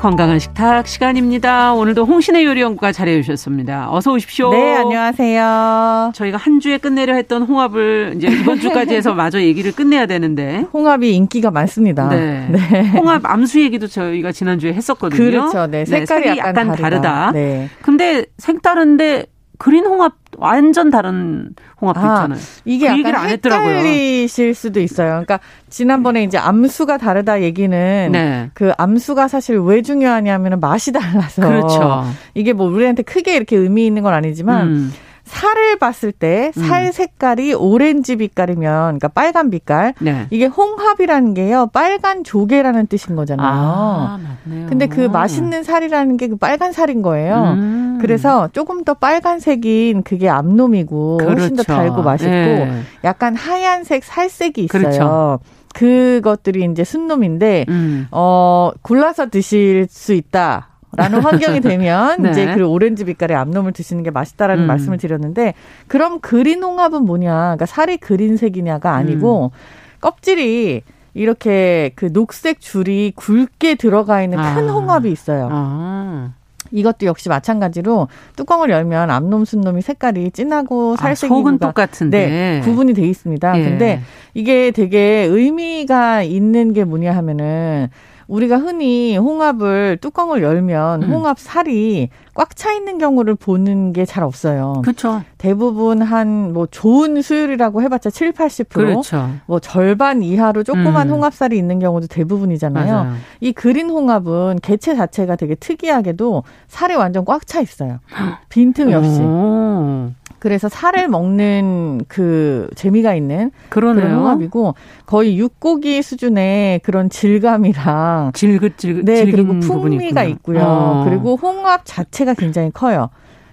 건강한 식탁 시간입니다. 오늘도 홍신의 요리연구가 자리해 주셨습니다. 어서 오십시오. 네, 안녕하세요. 저희가 한 주에 끝내려 했던 홍합을 이제 이번 주까지 해서 마저 얘기를 끝내야 되는데. 홍합이 인기가 많습니다. 네. 네. 홍합 암수 얘기도 저희가 지난주에 했었거든요. 그렇죠. 네. 색깔이, 네, 색깔이 약간, 약간 다르다. 다르다. 네. 근데 색다른데 그린 홍합 완전 다른 홍합도 아, 있잖아요. 이게 그 약간 헷갈리실 수도 있어요. 그러니까 지난번에 이제 암수가 다르다 얘기는 네. 그 암수가 사실 왜 중요하냐면 맛이 달라서 그렇죠. 이게 뭐 우리한테 크게 이렇게 의미 있는 건 아니지만 음. 살을 봤을 때살 음. 색깔이 오렌지 빛깔이면 그러니까 빨간 빛깔 네. 이게 홍합이라는 게요 빨간 조개라는 뜻인 거잖아요. 아, 맞네요. 근데 그 맛있는 살이라는 게 그 빨간 살인 거예요. 음. 그래서 조금 더 빨간색인 그게 암놈이고 그렇죠. 훨씬 더 그렇죠. 달고 맛있고 네. 약간 하얀색 살색이 있어요. 그렇죠. 그것들이 이제 순놈인데 음. 어 골라서 드실 수 있다. 라는 환경이 되면 네. 이제 그 오렌지 빛깔의 암놈을 드시는 게 맛있다라는 음. 말씀을 드렸는데 그럼 그린 홍합은 뭐냐? 그러니까 살이 그린색이냐가 아니고 음. 껍질이 이렇게 그 녹색 줄이 굵게 들어가 있는 큰 아. 홍합이 있어요. 아. 이것도 역시 마찬가지로 뚜껑을 열면 암놈 순놈이 색깔이 진하고 살색이 아, 속은 똑같은데 네, 구분이 돼 있습니다. 예. 근데 이게 되게 의미가 있는 게 뭐냐 하면은 우리가 흔히 홍합을 뚜껑을 열면 음. 홍합 살이 꽉 차 있는 경우를 보는 게 잘 없어요. 그렇죠. 대부분 한 뭐 좋은 수율이라고 해봤자 7, 80%. 그렇죠. 뭐 절반 이하로 조그만 음. 홍합살이 있는 경우도 대부분이잖아요. 맞아요. 이 그린 홍합은 개체 자체가 되게 특이하게도 살이 완전 꽉 차 있어요. 빈틈이 없이. 오. 그래서 살을 먹는 그 재미가 있는 그러네요. 그런 홍합이고 거의 육고기 수준의 그런 질감이랑 질긋질긋 네 그리고 풍미가 있고요. 어. 그리고 홍합 자체가 굉장히 커요.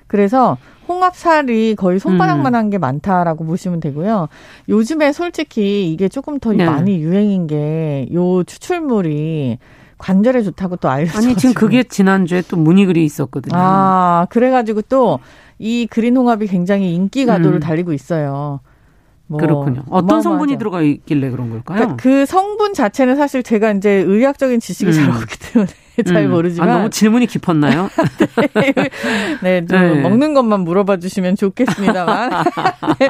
그래서 홍합살이 거의 손바닥만한 음. 게 많다라고 보시면 되고요. 요즘에 솔직히 이게 조금 더 네. 많이 유행인 게 요 추출물이 관절에 좋다고 또 알려져. 아니 지금 그게 지난주에 또 문의글이 있었거든요. 아 그래가지고 또 이 그린 홍합이 굉장히 인기 가도를 음. 달리고 있어요. 뭐 그렇군요. 어떤 성분이 들어가 있길래 그런 걸까요? 그러니까 그 성분 자체는 사실 제가 이제 의학적인 지식이 음. 잘 없기 때문에 잘 음. 모르지만 아, 너무 질문이 깊었나요? 네, 네, 좀 네. 먹는 것만 물어봐 주시면 좋겠습니다만 네,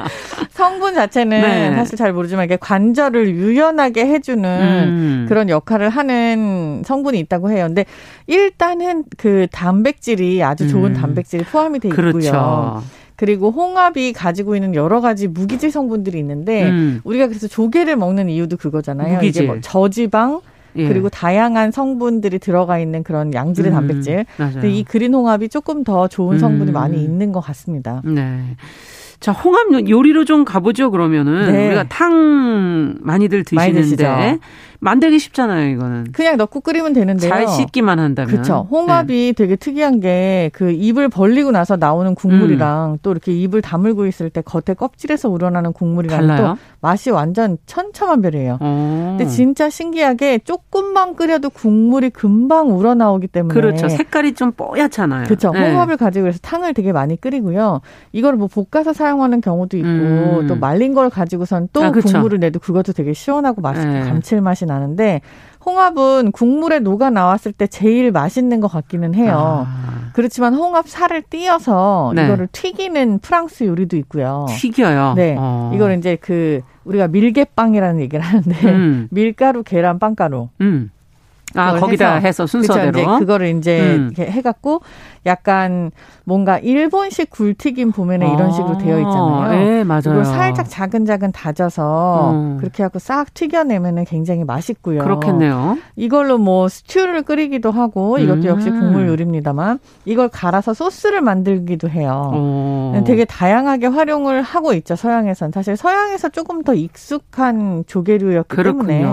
성분 자체는 네. 사실 잘 모르지만 이게 관절을 유연하게 해주는 음. 그런 역할을 하는 성분이 있다고 해요. 근데 일단은 그 단백질이 아주 좋은 음. 단백질이 포함이 돼 있고요. 그렇죠. 그리고 홍합이 가지고 있는 여러 가지 무기질 성분들이 있는데 음. 우리가 그래서 조개를 먹는 이유도 그거잖아요. 무기질. 이게 뭐 저지방 예. 그리고 다양한 성분들이 들어가 있는 그런 양질의 음. 단백질. 근데 이 그린 홍합이 조금 더 좋은 성분이 음. 많이 있는 것 같습니다. 네. 자, 홍합 요리로 좀 가보죠, 그러면은. 네. 우리가 탕 많이들 드시는데. 많이 만들기 쉽잖아요, 이거는. 그냥 넣고 끓이면 되는데요. 잘 씻기만 한다면. 그렇죠. 홍합이 네. 되게 특이한 게 그 입을 벌리고 나서 나오는 국물이랑 음. 또 이렇게 입을 다물고 있을 때 겉에 껍질에서 우러나는 국물이랑 달라요? 또 맛이 완전 천차만별이에요. 오. 근데 진짜 신기하게 조금만 끓여도 국물이 금방 우러나오기 때문에 그렇죠. 색깔이 좀 뽀얗잖아요. 그렇죠. 네. 홍합을 가지고 그래서 탕을 되게 많이 끓이고요. 이걸 뭐 볶아서 사용하는 경우도 있고 음. 또 말린 걸 가지고선 또 아, 그렇죠. 국물을 내도 그것도 되게 시원하고 맛있고 네. 감칠맛이 나는데 홍합은 국물에 녹아 나왔을 때 제일 맛있는 것 같기는 해요. 아. 그렇지만 홍합 살을 띄어서 네. 이거를 튀기는 프랑스 요리도 있고요. 튀겨요. 네, 어. 이걸 이제 그 우리가 밀개빵이라는 얘기를 하는데 음. 밀가루, 계란, 빵가루. 음. 아, 거기다 해서, 해서 순서대로. 그쵸, 이제 그거를 이제 음. 이렇게 해갖고 약간 뭔가 일본식 굴튀김 보면은 이런 식으로 되어 있잖아요. 네, 맞아요. 이걸 살짝 작은작은 다져서 음. 그렇게 하고 싹 튀겨내면은 굉장히 맛있고요. 그렇겠네요. 이걸로 뭐 스튜를 끓이기도 하고 이것도 음. 역시 국물 요리입니다만 이걸 갈아서 소스를 만들기도 해요. 오. 되게 다양하게 활용을 하고 있죠. 서양에선 사실 서양에서 조금 더 익숙한 조개류였기 그렇군요. 때문에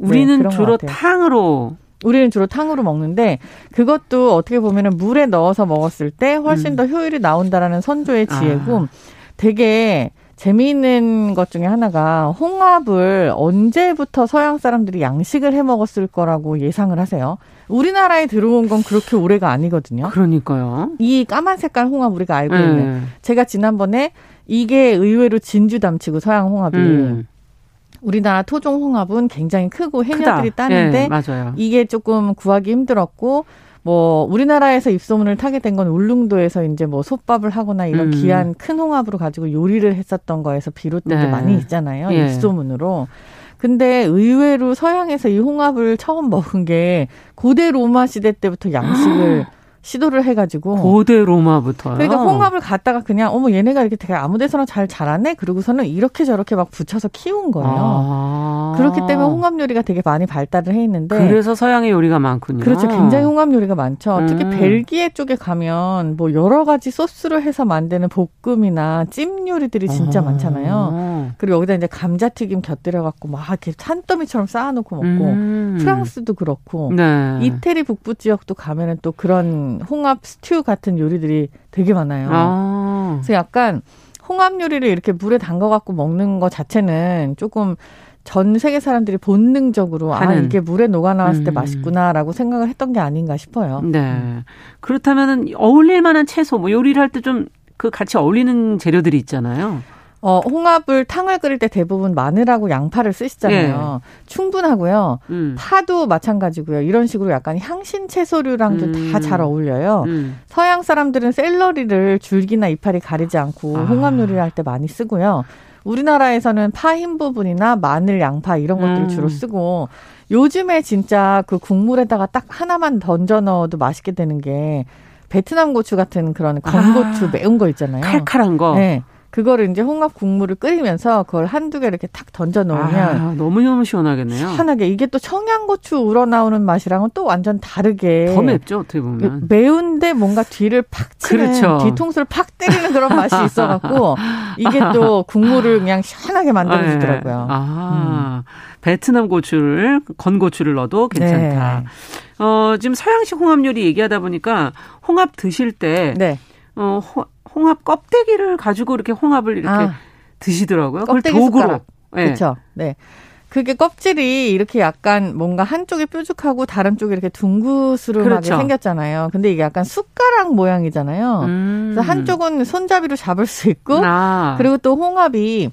우리는 네, 주로 탕으로 우리는 주로 탕으로 먹는데 그것도 어떻게 보면은 물에 넣어서 먹었을 때 훨씬 음. 더 효율이 나온다라는 선조의 지혜고 아. 되게 재미있는 것 중에 하나가 홍합을 언제부터 서양 사람들이 양식을 해 먹었을 거라고 예상을 하세요. 우리나라에 들어온 건 그렇게 오래가 아니거든요. 그러니까요. 이 까만 색깔 홍합 우리가 알고 있는. 네. 제가 지난번에 이게 의외로 진주 담치고 서양 홍합이 음. 우리나라 토종 홍합은 굉장히 크고 해녀들이 크다. 따는데 네, 이게 조금 구하기 힘들었고 뭐 우리나라에서 입소문을 타게 된 건 울릉도에서 이제 뭐 솥밥을 하거나 이런 음. 귀한 큰 홍합으로 가지고 요리를 했었던 거에서 비롯된 네. 게 많이 있잖아요. 예. 입소문으로. 근데 의외로 서양에서 이 홍합을 처음 먹은 게 고대 로마 시대 때부터 양식을 시도를 해가지고 고대 로마부터요. 그러니까 홍합을 갖다가 그냥 어머 얘네가 이렇게 되게 아무데서나 잘 자라네. 그러고서는 이렇게 저렇게 막 붙여서 키운 거예요. 아. 그렇기 때문에 홍합 요리가 되게 많이 발달을 해 있는데 그래서 서양의 요리가 많군요. 그렇죠. 굉장히 홍합 요리가 많죠. 음. 특히 벨기에 쪽에 가면 뭐 여러 가지 소스로 해서 만드는 볶음이나 찜 요리들이 진짜 아. 많잖아요. 그리고 여기다 이제 감자튀김 곁들여 갖고 막 이렇게 산더미처럼 쌓아놓고 먹고 음. 프랑스도 그렇고 네. 이태리 북부 지역도 가면은 또 그런 홍합 스튜 같은 요리들이 되게 많아요. 아. 그래서 약간 홍합 요리를 이렇게 물에 담가 갖고 먹는 것 자체는 조금 전 세계 사람들이 본능적으로 아, 하는. 아 이게 물에 녹아 나왔을 음. 때 맛있구나라고 생각을 했던 게 아닌가 싶어요. 네. 그렇다면은 어울릴 만한 채소 뭐 요리를 할 때 좀 그 같이 어울리는 재료들이 있잖아요. 어, 홍합을 탕을 끓일 때 대부분 마늘하고 양파를 쓰시잖아요. 네. 충분하고요. 음. 파도 마찬가지고요. 이런 식으로 약간 향신 채소류랑도 음. 다잘 어울려요. 음. 서양 사람들은 샐러리를 줄기나 이파리 가리지 않고 아. 홍합 요리를 할 때 많이 쓰고요. 우리나라에서는 파 흰 부분이나 마늘, 양파 이런 것들을 음. 주로 쓰고 요즘에 진짜 그 국물에다가 딱 하나만 던져 넣어도 맛있게 되는 게 베트남 고추 같은 그런 건고추 아. 매운 거 있잖아요. 칼칼한 거. 네. 그거를 이제 홍합 국물을 끓이면서 그걸 한두 개 이렇게 탁 던져 놓으면 아, 너무너무 시원하겠네요. 시원하게 이게 또 청양고추 우러나오는 맛이랑은 또 완전 다르게 더 맵죠 어떻게 보면 매운데 뭔가 뒤를 팍 치는 그렇죠. 뒤통수를 팍 때리는 그런 맛이 있어갖고 이게 또 국물을 그냥 시원하게 만들어주더라고요. 아, 아 음. 베트남 고추를 건 고추를 넣어도 괜찮다. 네. 어 지금 서양식 홍합 요리 얘기하다 보니까 홍합 드실 때 네. 어, 홍합 껍데기를 가지고 이렇게 홍합을 이렇게 아, 드시더라고요. 그걸 도구로. 네. 그렇죠. 네. 그게 껍질이 이렇게 약간 뭔가 한쪽이 뾰족하고 다른 쪽이 이렇게 둥그스름하게 그렇죠. 생겼잖아요. 근데 이게 약간 숟가락 모양이잖아요. 음. 그래서 한쪽은 손잡이로 잡을 수 있고 아. 그리고 또 홍합이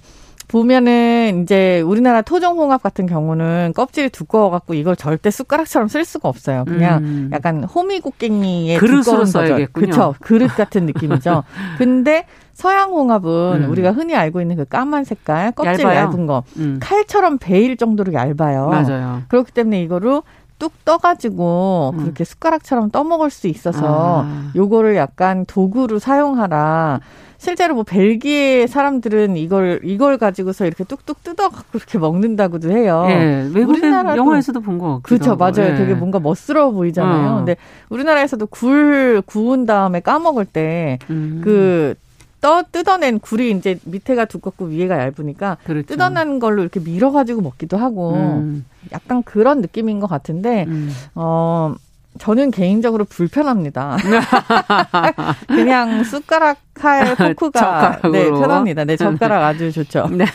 보면은 이제 우리나라 토종 홍합 같은 경우는 껍질이 두꺼워갖고 이걸 절대 숟가락처럼 쓸 수가 없어요. 그냥 음. 약간 호미곡갱이의 그릇으로 써야겠군요. 그렇죠. 그릇 같은 느낌이죠. 근데 서양 홍합은 음. 우리가 흔히 알고 있는 그 까만 색깔 껍질 얇아요. 얇은 거 음. 칼처럼 베일 정도로 얇아요. 맞아요. 그렇기 때문에 이거를 뚝 떠가지고 음. 그렇게 숟가락처럼 떠먹을 수 있어서 아. 요거를 약간 도구로 사용하라. 실제로 뭐 벨기에 사람들은 이걸 이걸 가지고서 이렇게 뚝뚝 뜯어 갖고 이렇게 먹는다고도 해요. 예, 외국 영화에서도 본 거. 그렇죠, 맞아요. 예. 되게 뭔가 멋스러워 보이잖아요. 어. 근데 우리나라에서도 굴 구운 다음에 까먹을 때그 음. 그떠 뜯어낸 굴이 이제 밑에가 두껍고 위에가 얇으니까 그렇죠. 뜯어낸 걸로 이렇게 밀어가지고 먹기도 하고 음. 약간 그런 느낌인 것 같은데 음. 어 저는 개인적으로 불편합니다. 그냥 숟가락 칼 포크가 네, 편합니다. 네, 젓가락 아주 좋죠. 네.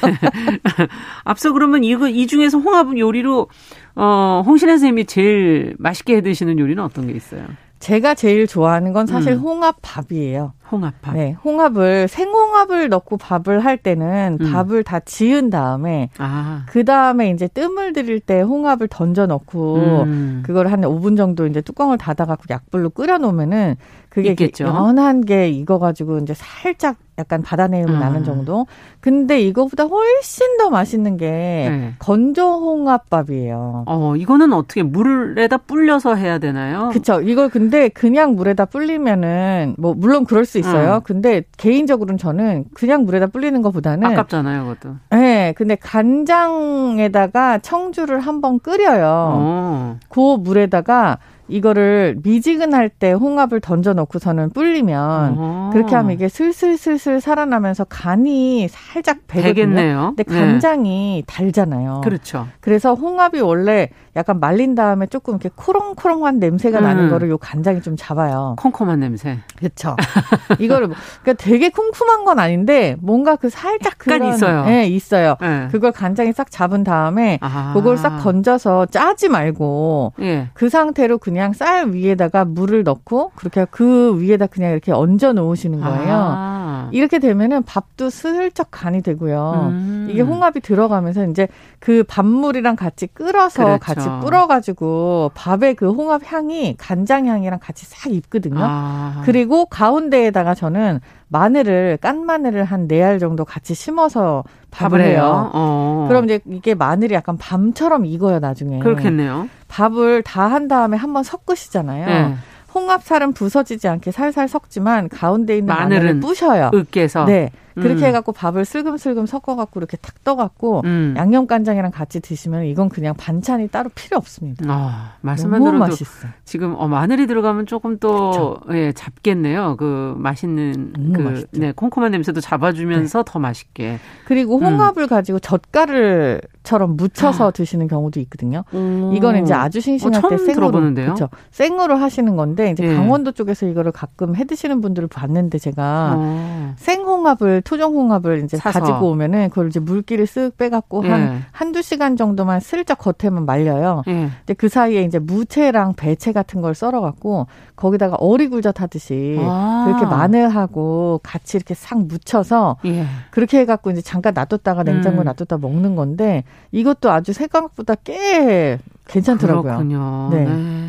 앞서 그러면 이거 이 중에서 홍합 요리로 어 홍신혜 선생님이 제일 맛있게 해 드시는 요리는 어떤 게 있어요? 제가 제일 좋아하는 건 사실 음. 홍합밥이에요. 홍합밥. 네, 홍합을 생홍합을 넣고 밥을 할 때는 음. 밥을 다 지은 다음에 아. 그 다음에 이제 뜸을 들일 때 홍합을 던져 넣고 음. 그걸 한 5분 정도 이제 뚜껑을 닫아 갖고 약불로 끓여 놓으면은 그게 있겠죠. 연한 게 익어가지고 이제 살짝 약간 바다 내음이 음. 나는 정도. 근데 이거보다 훨씬 더 맛있는 게 네. 건조 홍합밥이에요. 어, 이거는 어떻게 물에다 불려서 해야 되나요? 그쵸. 이걸 근데 그냥 물에다 불리면은 뭐 물론 그럴 수 있어요. 음. 근데 개인적으로는 저는 그냥 물에다 불리는 것보다는 아깝잖아요, 그것도. 네, 근데 간장에다가 청주를 한번 끓여요. 어. 그 물에다가 이거를 미지근할 때 홍합을 던져 놓고서는 불리면 어. 그렇게 하면 이게 슬슬슬슬 살아나면서 간이 살짝. 배겠네요. 근데 간장이 네. 달잖아요. 그렇죠. 그래서 홍합이 원래 약간 말린 다음에 조금 이렇게 코롱코롱한 냄새가 음. 나는 거를 요 간장이 좀 잡아요. 콩콩한 냄새. 그렇죠. 이거를 뭐, 그러니까 되게 쿰쿰한 건 아닌데 뭔가 그 살짝 그런 있어요. 네, 있어요. 네. 그걸 간장이 싹 잡은 다음에 아. 그걸 싹 건져서 짜지 말고 예. 그 상태로 그냥 쌀 위에다가 물을 넣고 그렇게 그 위에다 그냥 이렇게 얹어 놓으시는 거예요. 아. 이렇게 되면은 밥도 슬쩍 간이 되고요. 음. 이게 홍합이 들어가면서 이제 그 밥물이랑 같이 끓어서 그렇죠. 같이 불어가지고 밥에 그 홍합 향이 간장 향이랑 같이 싹 입거든요. 아. 그리고 가운데에다가 저는 마늘을 깐 마늘을 한 네 알 정도 같이 심어서 밥을 해요. 어. 그럼 이제 이게 마늘이 약간 밤처럼 익어요 나중에. 그렇겠네요. 밥을 다 한 다음에 한번 섞으시잖아요. 네. 홍합살은 부서지지 않게 살살 섞지만 가운데 있는 마늘은 마늘을 부셔요. 으깨서. 네. 그렇게 음. 해갖고 밥을 슬금슬금 섞어갖고 이렇게 탁 떠갖고 음. 양념 간장이랑 같이 드시면 이건 그냥 반찬이 따로 필요 없습니다. 아, 말씀만 들어도 맛있어. 지금 어, 마늘이 들어가면 조금 또 예, 잡겠네요. 그 맛있는 그 맛있죠. 네, 콩콩한 냄새도 잡아주면서 네. 더 맛있게. 그리고 홍합을 음. 가지고 젓갈을처럼 묻혀서 아. 드시는 경우도 있거든요. 오. 이거는 이제 아주 싱싱할 어, 때 생으로 그렇죠. 생으로 하시는 건데 이제 예. 강원도 쪽에서 이거를 가끔 해 드시는 분들을 봤는데 제가 어. 생홍합을 토종홍합을 이제 사서. 가지고 오면은 그걸 이제 물기를 쓱 빼갖고 예. 한 한두 시간 정도만 슬쩍 겉에만 말려요. 예. 근데 그 사이에 이제 무채랑 배채 같은 걸 썰어갖고 거기다가 어리굴젓 하듯이 아. 그렇게 마늘하고 같이 이렇게 싹 묻혀서 예. 그렇게 해갖고 이제 잠깐 놔뒀다가 냉장고에 음. 놔뒀다 먹는 건데 이것도 아주 생각보다 꽤 괜찮더라고요. 그렇군요. 네. 네.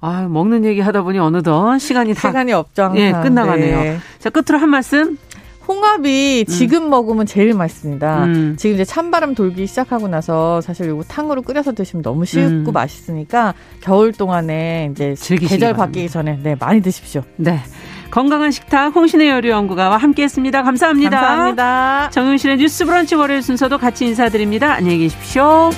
아, 먹는 얘기 하다 보니 어느덧 시간이 다 시간이 없죠. 예, 끝나가네요. 네. 자, 끝으로 한 말씀 홍합이 음. 지금 음. 먹으면 제일 맛있습니다. 음. 지금 이제 찬바람 돌기 시작하고 나서 사실 이거 탕으로 끓여서 드시면 너무 쉽고 음. 맛있으니까 겨울 동안에 이제 계절 바뀌기 전에 네, 많이 드십시오. 네. 건강한 식탁 홍신의 요리연구가와 함께했습니다. 감사합니다. 감사합니다. 정용실의 뉴스 브런치 월요일 순서도 같이 인사드립니다. 안녕히 계십시오.